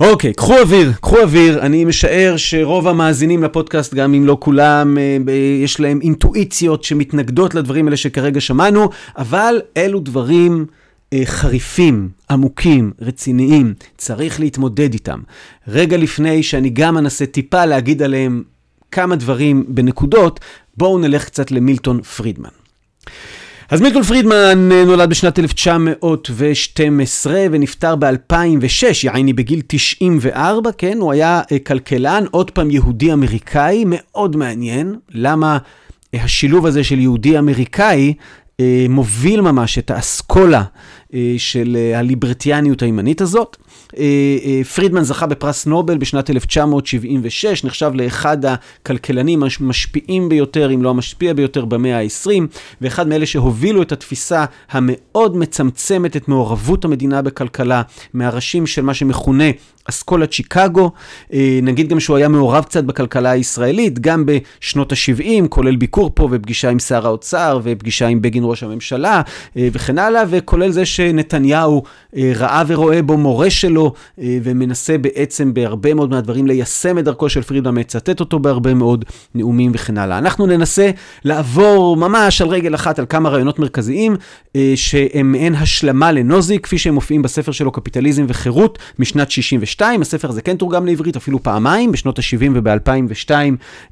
אוקיי, קחו אוויר, קחו אוויר. אני משער שרוב המאזינים לפודקאסט, גם אם לא כולם, אה, יש להם אינטואיציות שמתנגדות לדברים האלה שכרגע שמענו, אבל אלו דברים אה, חריפים, עמוקים, רציניים, צריך להתמודד איתם. רגע לפני שאני גם אנסה טיפה להגיד עליהם כמה דברים בנקודות, בואו נלך קצת למילטון פרידמן. אז מילטון פרידמן אה, נולד בשנת 1912 ונפטר ב-2006, יעני בגיל 94, כן? הוא היה אה, כלכלן, עוד פעם יהודי אמריקאי, מאוד מעניין. למה השילוב הזה של יהודי אמריקאי מוביל ממש את האסכולה של הליברטיאניות הימנית הזאת. אה, אה, פרידמן זכה בפרס נובל בשנת 1976, נחשב לאחד הכלכלנים המשפיעים ביותר, אם לא המשפיע ביותר, במאה ה-20, ואחד מאלה שהובילו את התפיסה המאוד מצמצמת את מעורבות המדינה בכלכלה, מהראשים של מה שמכונה אסכולת שיקגו. אה, נגיד גם שהוא היה מעורב קצת בכלכלה הישראלית, גם בשנות ה-70, כולל ביקור פה ופגישה עם שר האוצר ופגישה עם בגין ראש הממשלה וכן הלאה, וכולל זה שנתניהו ראה ורואה בו מורה שלו. אה, ומנסה בעצם בהרבה מאוד מהדברים ליישם את דרכו של פרידמן, מצטט אותו בהרבה מאוד נאומים וכן הלאה. אנחנו ננסה לעבור ממש על רגל אחת על כמה רעיונות מרכזיים, אה, שהם מעין השלמה לנוזי, כפי שהם מופיעים בספר שלו, קפיטליזם וחירות, משנת 62. הספר הזה כן תורגם לעברית אפילו פעמיים, בשנות ה-70 וב-2002,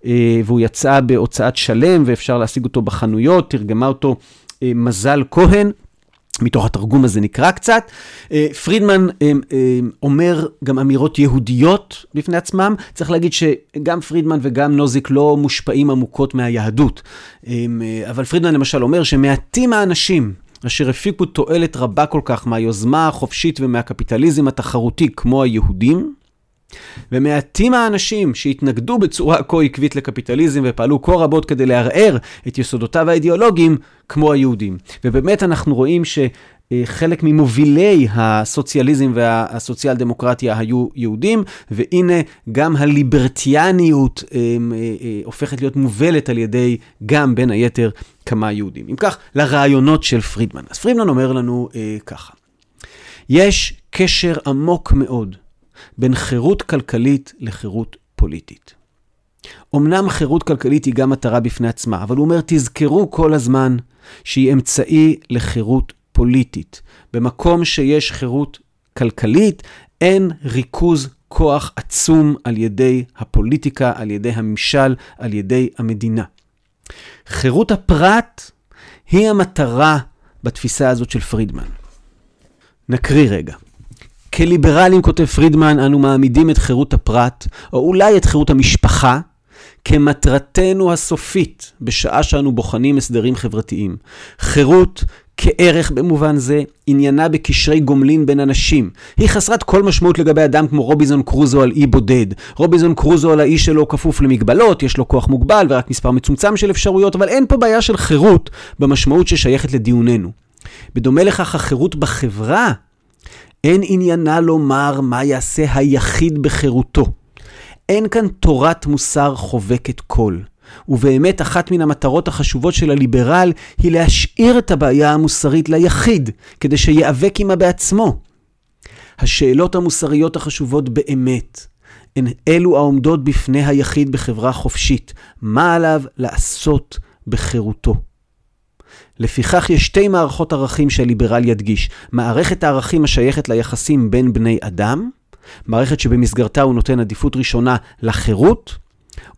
אה, והוא יצא בהוצאת שלם, ואפשר להשיג אותו בחנויות, תרגמה אותו מזל כהן. מתוך התרגום הזה נקרא קצת. אה, פרידמן אה, אה, אומר גם אמירות יהודיות בפני עצמם. צריך להגיד שגם פרידמן וגם נוזיק לא מושפעים עמוקות מהיהדות. אבל פרידמן למשל אומר שמעטים האנשים אשר הפיקו תועלת רבה כל כך מהיוזמה החופשית ומהקפיטליזם התחרותי כמו היהודים, ומעטים האנשים שהתנגדו בצורה כה עקבית לקפיטליזם ופעלו כה רבות כדי לערער את יסודותיו האידיאולוגיים, כמו היהודים. ובאמת אנחנו רואים שחלק ממובילי הסוציאליזם והסוציאל דמוקרטיה היו יהודים, והנה גם הליברטיאניות אה, אה, הופכת להיות מובלת על ידי גם בין היתר כמה יהודים. אם כך, לרעיונות של פרידמן. אז פרידמן אומר לנו אה, ככה, יש קשר עמוק מאוד בין חירות כלכלית לחירות פוליטית. אמנם חירות כלכלית היא גם מטרה בפני עצמה, אבל הוא אומר, תזכרו כל הזמן שהיא אמצעי לחירות פוליטית. במקום שיש חירות כלכלית, אין ריכוז כוח עצום על ידי הפוליטיקה, על ידי הממשל, על ידי המדינה. חירות הפרט היא המטרה בתפיסה הזאת של פרידמן. נקריא רגע. כליברלים, כותב פרידמן, אנו מעמידים את חירות הפרט, או אולי את חירות המשפחה, כמטרתנו הסופית בשעה שאנו בוחנים הסדרים חברתיים. חירות כערך במובן זה, עניינה בקשרי גומלין בין אנשים. היא חסרת כל משמעות לגבי אדם כמו רוביזון קרוזו על אי בודד. רוביזון קרוזו על האי שלו כפוף למגבלות, יש לו כוח מוגבל ורק מספר מצומצם של אפשרויות, אבל אין פה בעיה של חירות במשמעות ששייכת לדיוננו. בדומה לכך, החירות בחברה אין עניינה לומר מה יעשה היחיד בחירותו. אין כאן תורת מוסר חובקת כל. ובאמת אחת מן המטרות החשובות של הליברל היא להשאיר את הבעיה המוסרית ליחיד, כדי שיאבק עמה בעצמו. השאלות המוסריות החשובות באמת הן אלו העומדות בפני היחיד בחברה חופשית, מה עליו לעשות בחירותו. לפיכך יש שתי מערכות ערכים שהליברל ידגיש. מערכת הערכים השייכת ליחסים בין בני אדם, מערכת שבמסגרתה הוא נותן עדיפות ראשונה לחירות,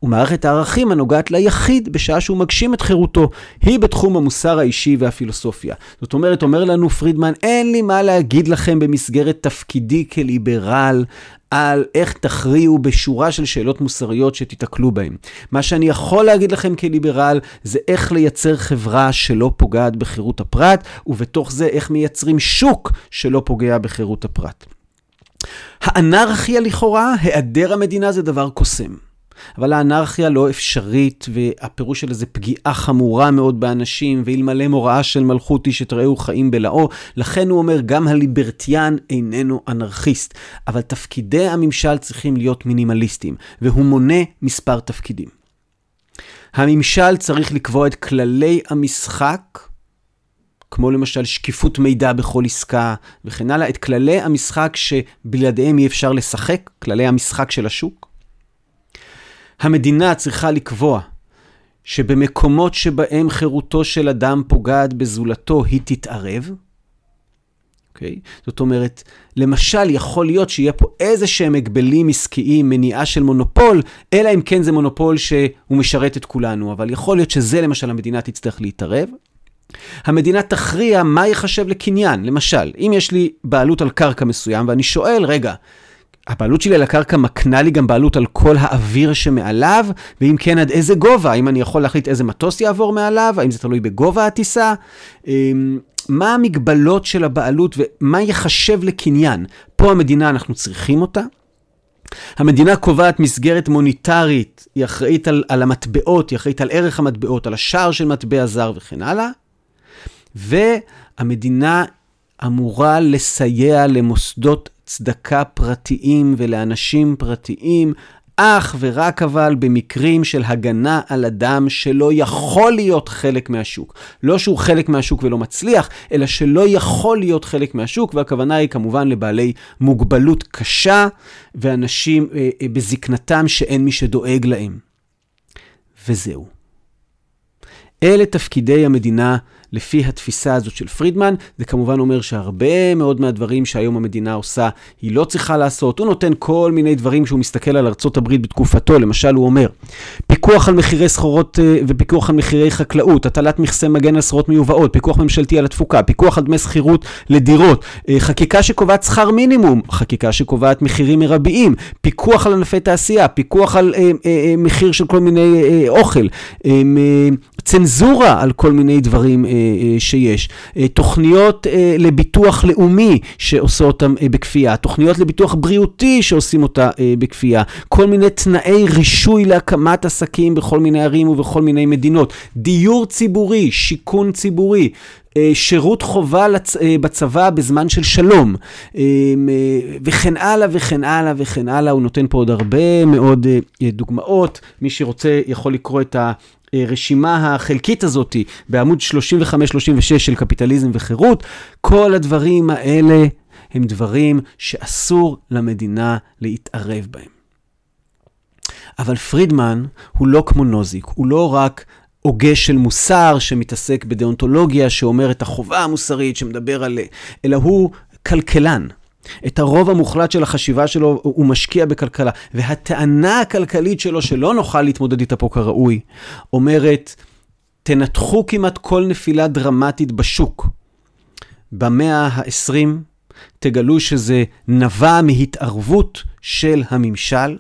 ומערכת הערכים הנוגעת ליחיד בשעה שהוא מגשים את חירותו, היא בתחום המוסר האישי והפילוסופיה. זאת אומרת, אומר לנו פרידמן, אין לי מה להגיד לכם במסגרת תפקידי כליברל על איך תכריעו בשורה של שאלות מוסריות שתיתקלו בהן. מה שאני יכול להגיד לכם כליברל זה איך לייצר חברה שלא פוגעת בחירות הפרט, ובתוך זה איך מייצרים שוק שלא פוגע בחירות הפרט. האנרכיה לכאורה, היעדר המדינה זה דבר קוסם. אבל האנרכיה לא אפשרית, והפירוש של זה פגיעה חמורה מאוד באנשים, ואלמלא מוראה של מלכותי שתראו חיים בלאו, לכן הוא אומר, גם הליברטיאן איננו אנרכיסט. אבל תפקידי הממשל צריכים להיות מינימליסטיים, והוא מונה מספר תפקידים. הממשל צריך לקבוע את כללי המשחק, כמו למשל שקיפות מידע בכל עסקה וכן הלאה, את כללי המשחק שבלעדיהם אי אפשר לשחק, כללי המשחק של השוק. המדינה צריכה לקבוע שבמקומות שבהם חירותו של אדם פוגעת בזולתו, היא תתערב. אוקיי? זאת אומרת, למשל, יכול להיות שיהיה פה איזה שהם הגבלים עסקיים, מניעה של מונופול, אלא אם כן זה מונופול שהוא משרת את כולנו, אבל יכול להיות שזה למשל המדינה תצטרך להתערב. המדינה תכריע מה ייחשב לקניין. למשל, אם יש לי בעלות על קרקע מסוים, ואני שואל, רגע, הבעלות שלי על הקרקע מקנה לי גם בעלות על כל האוויר שמעליו, ואם כן, עד איזה גובה? האם אני יכול להחליט איזה מטוס יעבור מעליו? האם זה תלוי בגובה הטיסה? אמ, מה המגבלות של הבעלות ומה ייחשב לקניין? פה המדינה, אנחנו צריכים אותה. המדינה קובעת מסגרת מוניטרית, היא אחראית על, על המטבעות, היא אחראית על ערך המטבעות, על השער של מטבע זר וכן הלאה. והמדינה אמורה לסייע למוסדות צדקה פרטיים ולאנשים פרטיים, אך ורק אבל במקרים של הגנה על אדם שלא יכול להיות חלק מהשוק. לא שהוא חלק מהשוק ולא מצליח, אלא שלא יכול להיות חלק מהשוק, והכוונה היא כמובן לבעלי מוגבלות קשה ואנשים אה, אה, בזקנתם שאין מי שדואג להם. וזהו. אלה תפקידי המדינה לפי התפיסה הזאת של פרידמן. זה כמובן אומר שהרבה מאוד מהדברים שהיום המדינה עושה, היא לא צריכה לעשות. הוא נותן כל מיני דברים שהוא מסתכל על ארצות הברית בתקופתו. למשל, הוא אומר, פיקוח על מחירי סחורות אה, ופיקוח על מחירי חקלאות, הטלת מכסי מגן על סחורות מיובאות, פיקוח ממשלתי על התפוקה, פיקוח על דמי שכירות לדירות, אה, חקיקה שקובעת שכר מינימום, חקיקה שקובעת מחירים מרביים, פיקוח על ענפי תעשייה, פיקוח על אה, אה, מחיר של כל מיני אה, אוכל, אה, צנזורה על כל מיני דברים אה, אה, שיש, אה, תוכניות אה, לביטוח לאומי שעושה אותם אה, בכפייה, תוכניות לביטוח בריאותי שעושים אותה אה, בכפייה, כל מיני תנאי רישוי להקמת עסקים בכל מיני ערים ובכל מיני מדינות, דיור ציבורי, שיכון ציבורי, אה, שירות חובה לצ... אה, בצבא בזמן של שלום, אה, וכן הלאה וכן הלאה וכן הלאה. הוא נותן פה עוד הרבה מאוד דוגמאות. מי שרוצה יכול לקרוא את ה... הרשימה החלקית הזאת בעמוד 35-36 של קפיטליזם וחירות, כל הדברים האלה הם דברים שאסור למדינה להתערב בהם. אבל פרידמן הוא לא כמו נוזיק, הוא לא רק הוגה של מוסר שמתעסק בדאונטולוגיה, שאומר את החובה המוסרית, שמדבר על... אלא הוא כלכלן. את הרוב המוחלט של החשיבה שלו הוא משקיע בכלכלה. והטענה הכלכלית שלו, שלא נוכל להתמודד איתה פה כראוי, אומרת, תנתחו כמעט כל נפילה דרמטית בשוק. במאה ה-20 תגלו שזה נבע מהתערבות של הממשל.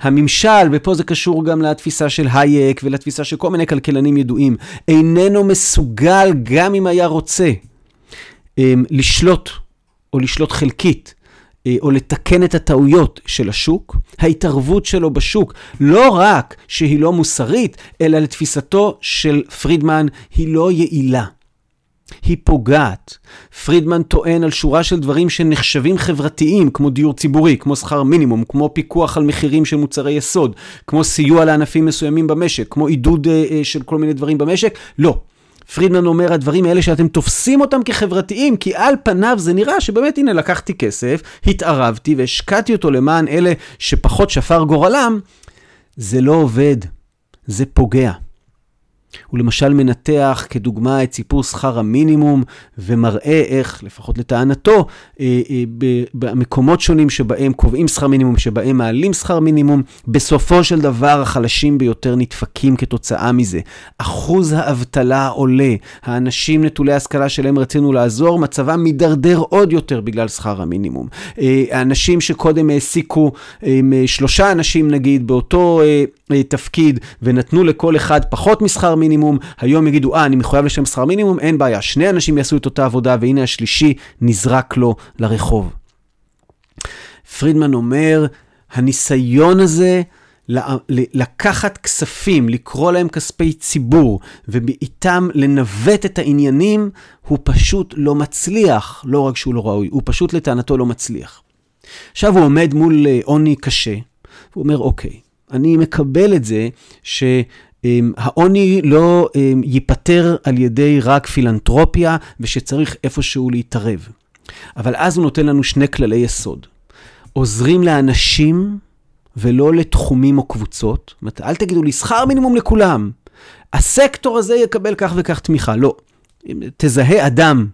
הממשל, ופה זה קשור גם לתפיסה של הייק ולתפיסה של כל מיני כלכלנים ידועים, איננו מסוגל, גם אם היה רוצה, אמ, לשלוט או לשלוט חלקית, אה, או לתקן את הטעויות של השוק, ההתערבות שלו בשוק, לא רק שהיא לא מוסרית, אלא לתפיסתו של פרידמן היא לא יעילה. היא פוגעת. פרידמן טוען על שורה של דברים שנחשבים חברתיים, כמו דיור ציבורי, כמו שכר מינימום, כמו פיקוח על מחירים של מוצרי יסוד, כמו סיוע לענפים מסוימים במשק, כמו עידוד uh, uh, של כל מיני דברים במשק. לא. פרידמן אומר, הדברים האלה שאתם תופסים אותם כחברתיים, כי על פניו זה נראה שבאמת, הנה, לקחתי כסף, התערבתי והשקעתי אותו למען אלה שפחות שפר גורלם, זה לא עובד, זה פוגע. הוא למשל מנתח כדוגמה את סיפור שכר המינימום ומראה איך, לפחות לטענתו, אה, אה, במקומות שונים שבהם קובעים שכר מינימום, שבהם מעלים שכר מינימום, בסופו של דבר החלשים ביותר נדפקים כתוצאה מזה. אחוז האבטלה עולה, האנשים נטולי השכלה שלהם רצינו לעזור, מצבם מידרדר עוד יותר בגלל שכר המינימום. אה, האנשים שקודם העסיקו שלושה אנשים נגיד באותו תפקיד ונתנו לכל אחד פחות משכר מינימום, היום יגידו, אה, אני מחויב לשם שכר מינימום, אין בעיה. שני אנשים יעשו את אותה עבודה, והנה השלישי נזרק לו לרחוב. פרידמן אומר, הניסיון הזה לקחת כספים, לקרוא להם כספי ציבור, ואיתם לנווט את העניינים, הוא פשוט לא מצליח. לא רק שהוא לא ראוי, הוא פשוט לטענתו לא מצליח. עכשיו הוא עומד מול אה, עוני קשה, הוא אומר, אוקיי, אני מקבל את זה שהעוני לא אמ, ייפתר על ידי רק פילנטרופיה ושצריך איפשהו להתערב. אבל אז הוא נותן לנו שני כללי יסוד. עוזרים לאנשים ולא לתחומים או קבוצות. זאת אומרת, אל תגידו לי, שכר מינימום לכולם. הסקטור הזה יקבל כך וכך תמיכה. לא. תזהה אדם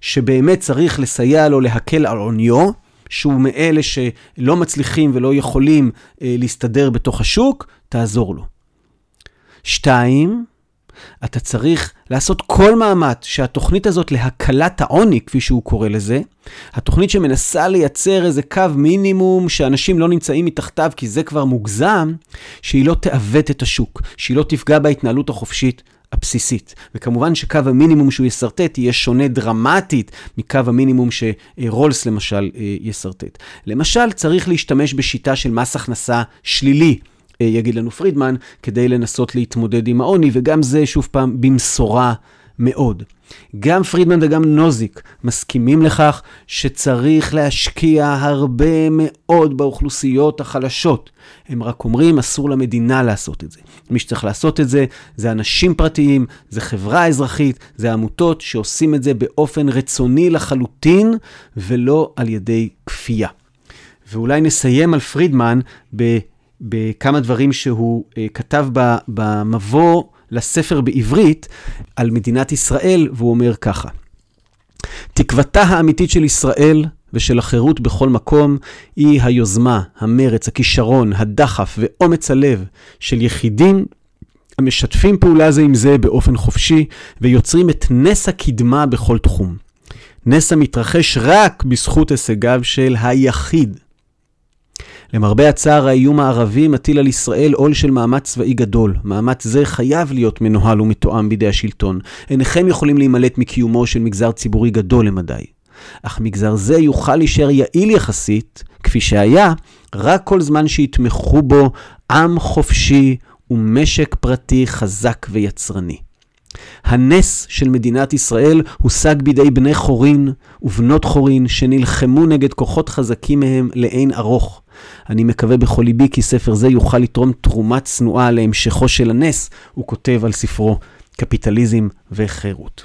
שבאמת צריך לסייע לו להקל על עוניו, שהוא מאלה שלא מצליחים ולא יכולים אה, להסתדר בתוך השוק, תעזור לו. שתיים, אתה צריך לעשות כל מאמץ שהתוכנית הזאת להקלת העוני, כפי שהוא קורא לזה, התוכנית שמנסה לייצר איזה קו מינימום שאנשים לא נמצאים מתחתיו כי זה כבר מוגזם, שהיא לא תעוות את השוק, שהיא לא תפגע בהתנהלות החופשית הבסיסית. וכמובן שקו המינימום שהוא ישרטט יהיה שונה דרמטית מקו המינימום שרולס למשל אה, ישרטט. למשל, צריך להשתמש בשיטה של מס הכנסה שלילי. אה, יגיד לנו פרידמן, כדי לנסות להתמודד עם העוני, וגם זה, שוב פעם, במשורה מאוד. גם פרידמן וגם נוזיק מסכימים לכך שצריך להשקיע הרבה מאוד באוכלוסיות החלשות. הם רק אומרים, אסור למדינה לעשות את זה. מי שצריך לעשות את זה, זה אנשים פרטיים, זה חברה אזרחית, זה עמותות שעושים את זה באופן רצוני לחלוטין, ולא על ידי כפייה. ואולי נסיים על פרידמן. בכמה דברים שהוא uh, כתב במבוא לספר בעברית על מדינת ישראל, והוא אומר ככה: תקוותה האמיתית של ישראל ושל החירות בכל מקום היא היוזמה, המרץ, הכישרון, הדחף ואומץ הלב של יחידים המשתפים פעולה זה עם זה באופן חופשי ויוצרים את נס הקדמה בכל תחום. נס המתרחש רק בזכות הישגיו של היחיד. למרבה הצער, האיום הערבי מטיל על ישראל עול של מאמץ צבאי גדול. מאמץ זה חייב להיות מנוהל ומתואם בידי השלטון. אינכם יכולים להימלט מקיומו של מגזר ציבורי גדול למדי. אך מגזר זה יוכל להישאר יעיל יחסית, כפי שהיה, רק כל זמן שיתמכו בו עם חופשי ומשק פרטי חזק ויצרני. הנס של מדינת ישראל הושג בידי בני חורין ובנות חורין שנלחמו נגד כוחות חזקים מהם לאין ארוך. אני מקווה בכל ליבי כי ספר זה יוכל לתרום תרומה צנועה להמשכו של הנס, הוא כותב על ספרו קפיטליזם וחירות.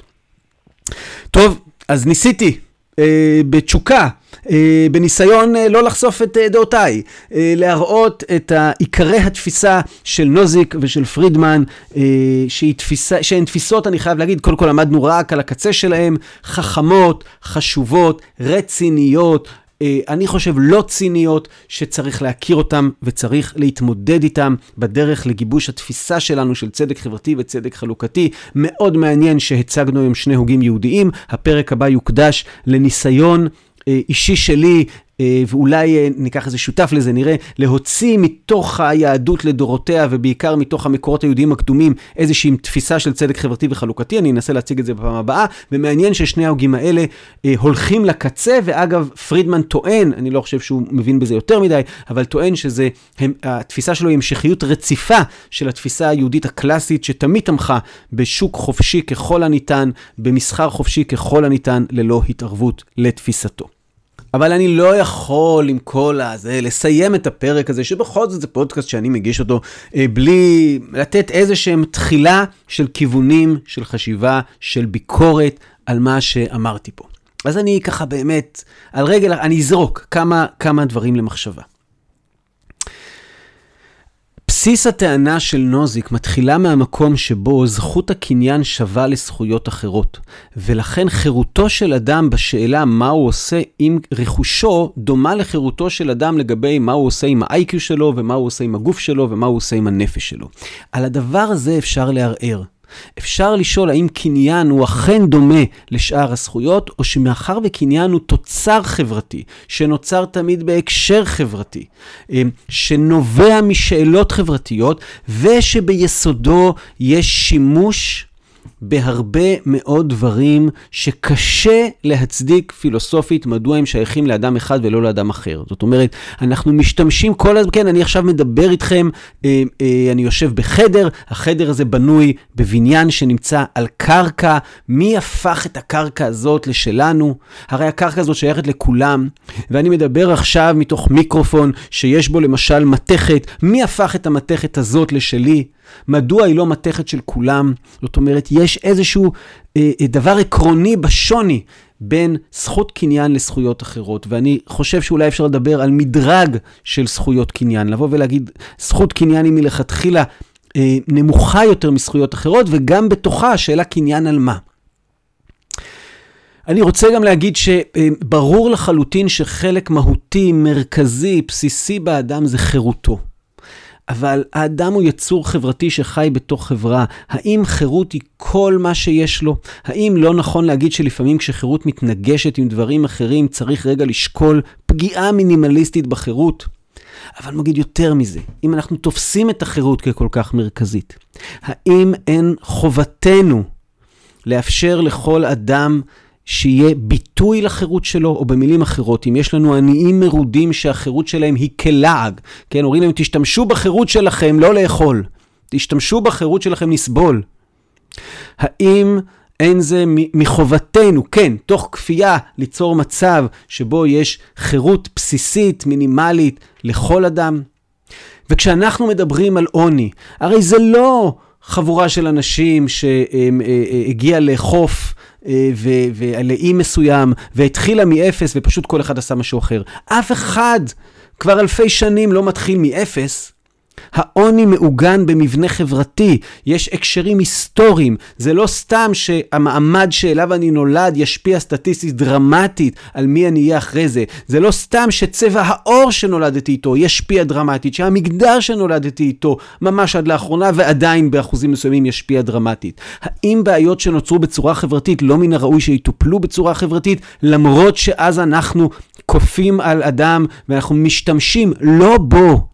טוב, אז ניסיתי אה, בתשוקה, אה, בניסיון אה, לא לחשוף את אה, דעותיי, אה, להראות את עיקרי התפיסה של נוזיק ושל פרידמן, אה, שהיא תפיסה, שהן תפיסות, אני חייב להגיד, קודם כל עמדנו רק על הקצה שלהן, חכמות, חשובות, רציניות, אני חושב, לא ציניות, שצריך להכיר אותן וצריך להתמודד איתן בדרך לגיבוש התפיסה שלנו של צדק חברתי וצדק חלוקתי. מאוד מעניין שהצגנו היום שני הוגים יהודיים. הפרק הבא יוקדש לניסיון אה, אישי שלי אה, ואולי אה, ניקח איזה שותף לזה, נראה, להוציא מתוך היהדות לדורותיה, ובעיקר מתוך המקורות היהודיים הקדומים, איזושהי תפיסה של צדק חברתי וחלוקתי, אני אנסה להציג את זה בפעם הבאה, ומעניין ששני ההוגים האלה אה, הולכים לקצה, ואגב, פרידמן טוען, אני לא חושב שהוא מבין בזה יותר מדי, אבל טוען שזה, הם, התפיסה שלו היא המשכיות רציפה של התפיסה היהודית הקלאסית, שתמיד תמכה בשוק חופשי ככל הניתן, במסחר חופשי ככל הניתן, ללא התערבות לתפיסתו. אבל אני לא יכול עם כל הזה לסיים את הפרק הזה, שבכל זאת זה פודקאסט שאני מגיש אותו, אה, בלי לתת איזה שהם תחילה של כיוונים, של חשיבה, של ביקורת על מה שאמרתי פה. אז אני ככה באמת, על רגל, אני אזרוק כמה, כמה דברים למחשבה. בסיס הטענה של נוזיק מתחילה מהמקום שבו זכות הקניין שווה לזכויות אחרות, ולכן חירותו של אדם בשאלה מה הוא עושה עם רכושו, דומה לחירותו של אדם לגבי מה הוא עושה עם ה-IQ שלו, ומה הוא עושה עם הגוף שלו, ומה הוא עושה עם הנפש שלו. על הדבר הזה אפשר לערער. אפשר לשאול האם קניין הוא אכן דומה לשאר הזכויות, או שמאחר וקניין הוא תוצר חברתי, שנוצר תמיד בהקשר חברתי, אה, שנובע משאלות חברתיות, ושביסודו יש שימוש בהרבה מאוד דברים שקשה להצדיק פילוסופית מדוע הם שייכים לאדם אחד ולא לאדם אחר. זאת אומרת, אנחנו משתמשים כל הזמן, כן, אני עכשיו מדבר איתכם, אה, אה, אני יושב בחדר, החדר הזה בנוי בבניין שנמצא על קרקע. מי הפך את הקרקע הזאת לשלנו? הרי הקרקע הזאת שייכת לכולם, ואני מדבר עכשיו מתוך מיקרופון שיש בו למשל מתכת. מי הפך את המתכת הזאת לשלי? מדוע היא לא מתכת של כולם? זאת אומרת, יש איזשהו אה, אה, דבר עקרוני בשוני בין זכות קניין לזכויות אחרות, ואני חושב שאולי אפשר לדבר על מדרג של זכויות קניין, לבוא ולהגיד, זכות קניין היא מלכתחילה אה, נמוכה יותר מזכויות אחרות, וגם בתוכה השאלה קניין על מה. אני רוצה גם להגיד שברור לחלוטין שחלק מהותי, מרכזי, בסיסי באדם זה חירותו. אבל האדם הוא יצור חברתי שחי בתוך חברה. האם חירות היא כל מה שיש לו? האם לא נכון להגיד שלפעמים כשחירות מתנגשת עם דברים אחרים, צריך רגע לשקול פגיעה מינימליסטית בחירות? אבל נגיד יותר מזה, אם אנחנו תופסים את החירות ככל כך מרכזית, האם אין חובתנו לאפשר לכל אדם שיהיה ביטוי לחירות שלו, או במילים אחרות, אם יש לנו עניים מרודים שהחירות שלהם היא כלעג, כן, אומרים להם, תשתמשו בחירות שלכם לא לאכול, תשתמשו בחירות שלכם לסבול. האם אין זה מחובתנו, כן, תוך כפייה, ליצור מצב שבו יש חירות בסיסית, מינימלית, לכל אדם? וכשאנחנו מדברים על עוני, הרי זה לא חבורה של אנשים שהגיעה לחוף ולאי מסוים, והתחילה מאפס, ופשוט כל אחד עשה משהו אחר. אף אחד כבר אלפי שנים לא מתחיל מאפס, העוני מעוגן במבנה חברתי, יש הקשרים היסטוריים. זה לא סתם שהמעמד שאליו אני נולד ישפיע סטטיסטית דרמטית על מי אני אהיה אחרי זה. זה לא סתם שצבע העור שנולדתי איתו ישפיע דרמטית, שהמגדר שנולדתי איתו ממש עד לאחרונה ועדיין באחוזים מסוימים ישפיע דרמטית. האם בעיות שנוצרו בצורה חברתית לא מן הראוי שיטופלו בצורה חברתית, למרות שאז אנחנו כופים על אדם ואנחנו משתמשים לא בו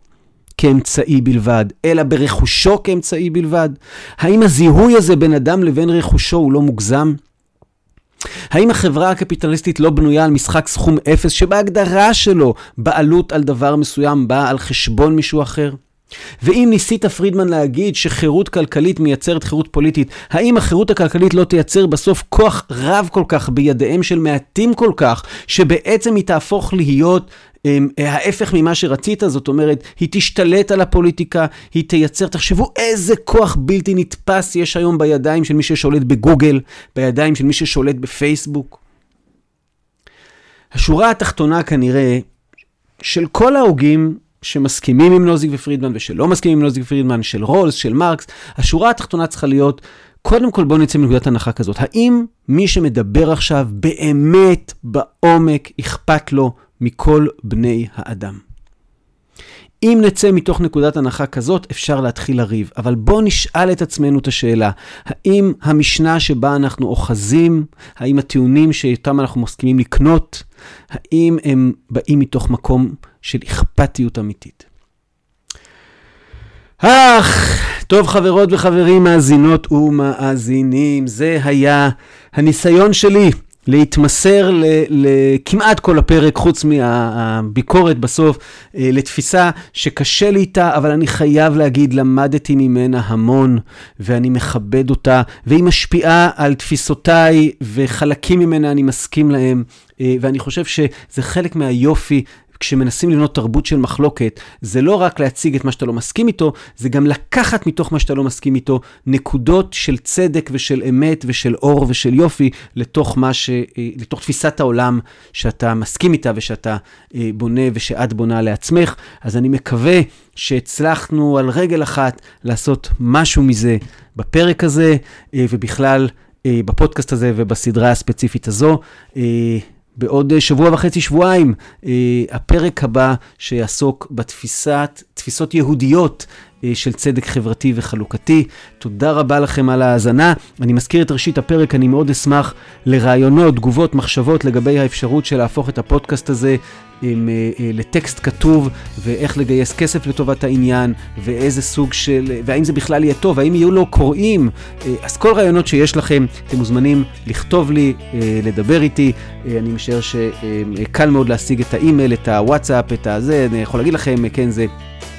כאמצעי בלבד, אלא ברכושו כאמצעי בלבד? האם הזיהוי הזה בין אדם לבין רכושו הוא לא מוגזם? האם החברה הקפיטליסטית לא בנויה על משחק סכום אפס שבהגדרה שלו בעלות על דבר מסוים באה על חשבון מישהו אחר? ואם ניסית פרידמן להגיד שחירות כלכלית מייצרת חירות פוליטית, האם החירות הכלכלית לא תייצר בסוף כוח רב כל כך בידיהם של מעטים כל כך, שבעצם היא תהפוך להיות ההפך ממה שרצית, זאת אומרת, היא תשתלט על הפוליטיקה, היא תייצר, תחשבו איזה כוח בלתי נתפס יש היום בידיים של מי ששולט בגוגל, בידיים של מי ששולט בפייסבוק. השורה התחתונה כנראה, של כל ההוגים שמסכימים עם נוזיק ופרידמן ושלא מסכימים עם נוזיק ופרידמן, של רולס, של מרקס, השורה התחתונה צריכה להיות, קודם כל בואו נצא מנקודת הנחה כזאת. האם מי שמדבר עכשיו באמת בעומק אכפת לו מכל בני האדם? אם נצא מתוך נקודת הנחה כזאת, אפשר להתחיל לריב. אבל בואו נשאל את עצמנו את השאלה, האם המשנה שבה אנחנו אוחזים, האם הטיעונים שאיתם אנחנו מסכימים לקנות, האם הם באים מתוך מקום של אכפתיות אמיתית? אך, טוב חברות וחברים, מאזינות ומאזינים, זה היה הניסיון שלי להתמסר לכמעט כל הפרק, חוץ מהביקורת בסוף, אה, לתפיסה שקשה לי איתה, אבל אני חייב להגיד, למדתי ממנה המון, ואני מכבד אותה, והיא משפיעה על תפיסותיי, וחלקים ממנה אני מסכים להם, אה, ואני חושב שזה חלק מהיופי כשמנסים לבנות תרבות של מחלוקת, זה לא רק להציג את מה שאתה לא מסכים איתו, זה גם לקחת מתוך מה שאתה לא מסכים איתו נקודות של צדק ושל אמת ושל אור ושל יופי לתוך, ש... אה, לתוך תפיסת העולם שאתה מסכים איתה ושאתה אה, בונה ושאת בונה לעצמך. אז אני מקווה שהצלחנו על רגל אחת לעשות משהו מזה בפרק הזה, אה, ובכלל בפודקאסט הזה ובסדרה הספציפית הזו. בעוד אה, שבוע וחצי, שבועיים, אה, הפרק הבא שיעסוק בתפיסת, תפיסות יהודיות של צדק חברתי וחלוקתי. תודה רבה לכם על ההאזנה. אני מזכיר את ראשית הפרק, אני מאוד אשמח לרעיונות, תגובות, מחשבות לגבי האפשרות של להפוך את הפודקאסט הזה עם, לטקסט כתוב, ואיך לגייס כסף לטובת העניין, ואיזה סוג של, והאם זה בכלל יהיה טוב, האם יהיו לו קוראים. אז כל רעיונות שיש לכם, אתם מוזמנים לכתוב לי, לדבר איתי. אני משער שקל מאוד להשיג את האימייל, את הוואטסאפ, את הזה, אני יכול להגיד לכם, כן, זה...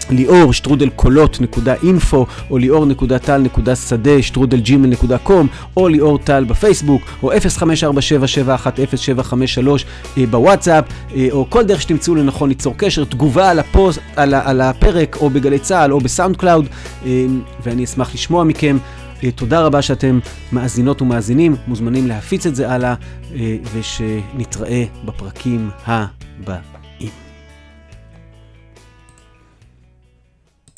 ליאור שטרודל קולות נקודה info או ליאור נקודה טל נקודה שדה שטרודל Gmail נקודה com או ליאור טל בפייסבוק או 0547710753 אה, בוואטסאפ אה, או כל דרך שתמצאו לנכון ליצור קשר, תגובה על, הפוסט, על, על הפרק או בגלי צה"ל או בסאונד קלאוד אה, ואני אשמח לשמוע מכם. תודה רבה שאתם מאזינות ומאזינים, מוזמנים להפיץ את זה הלאה ושנתראה בפרקים הבאים.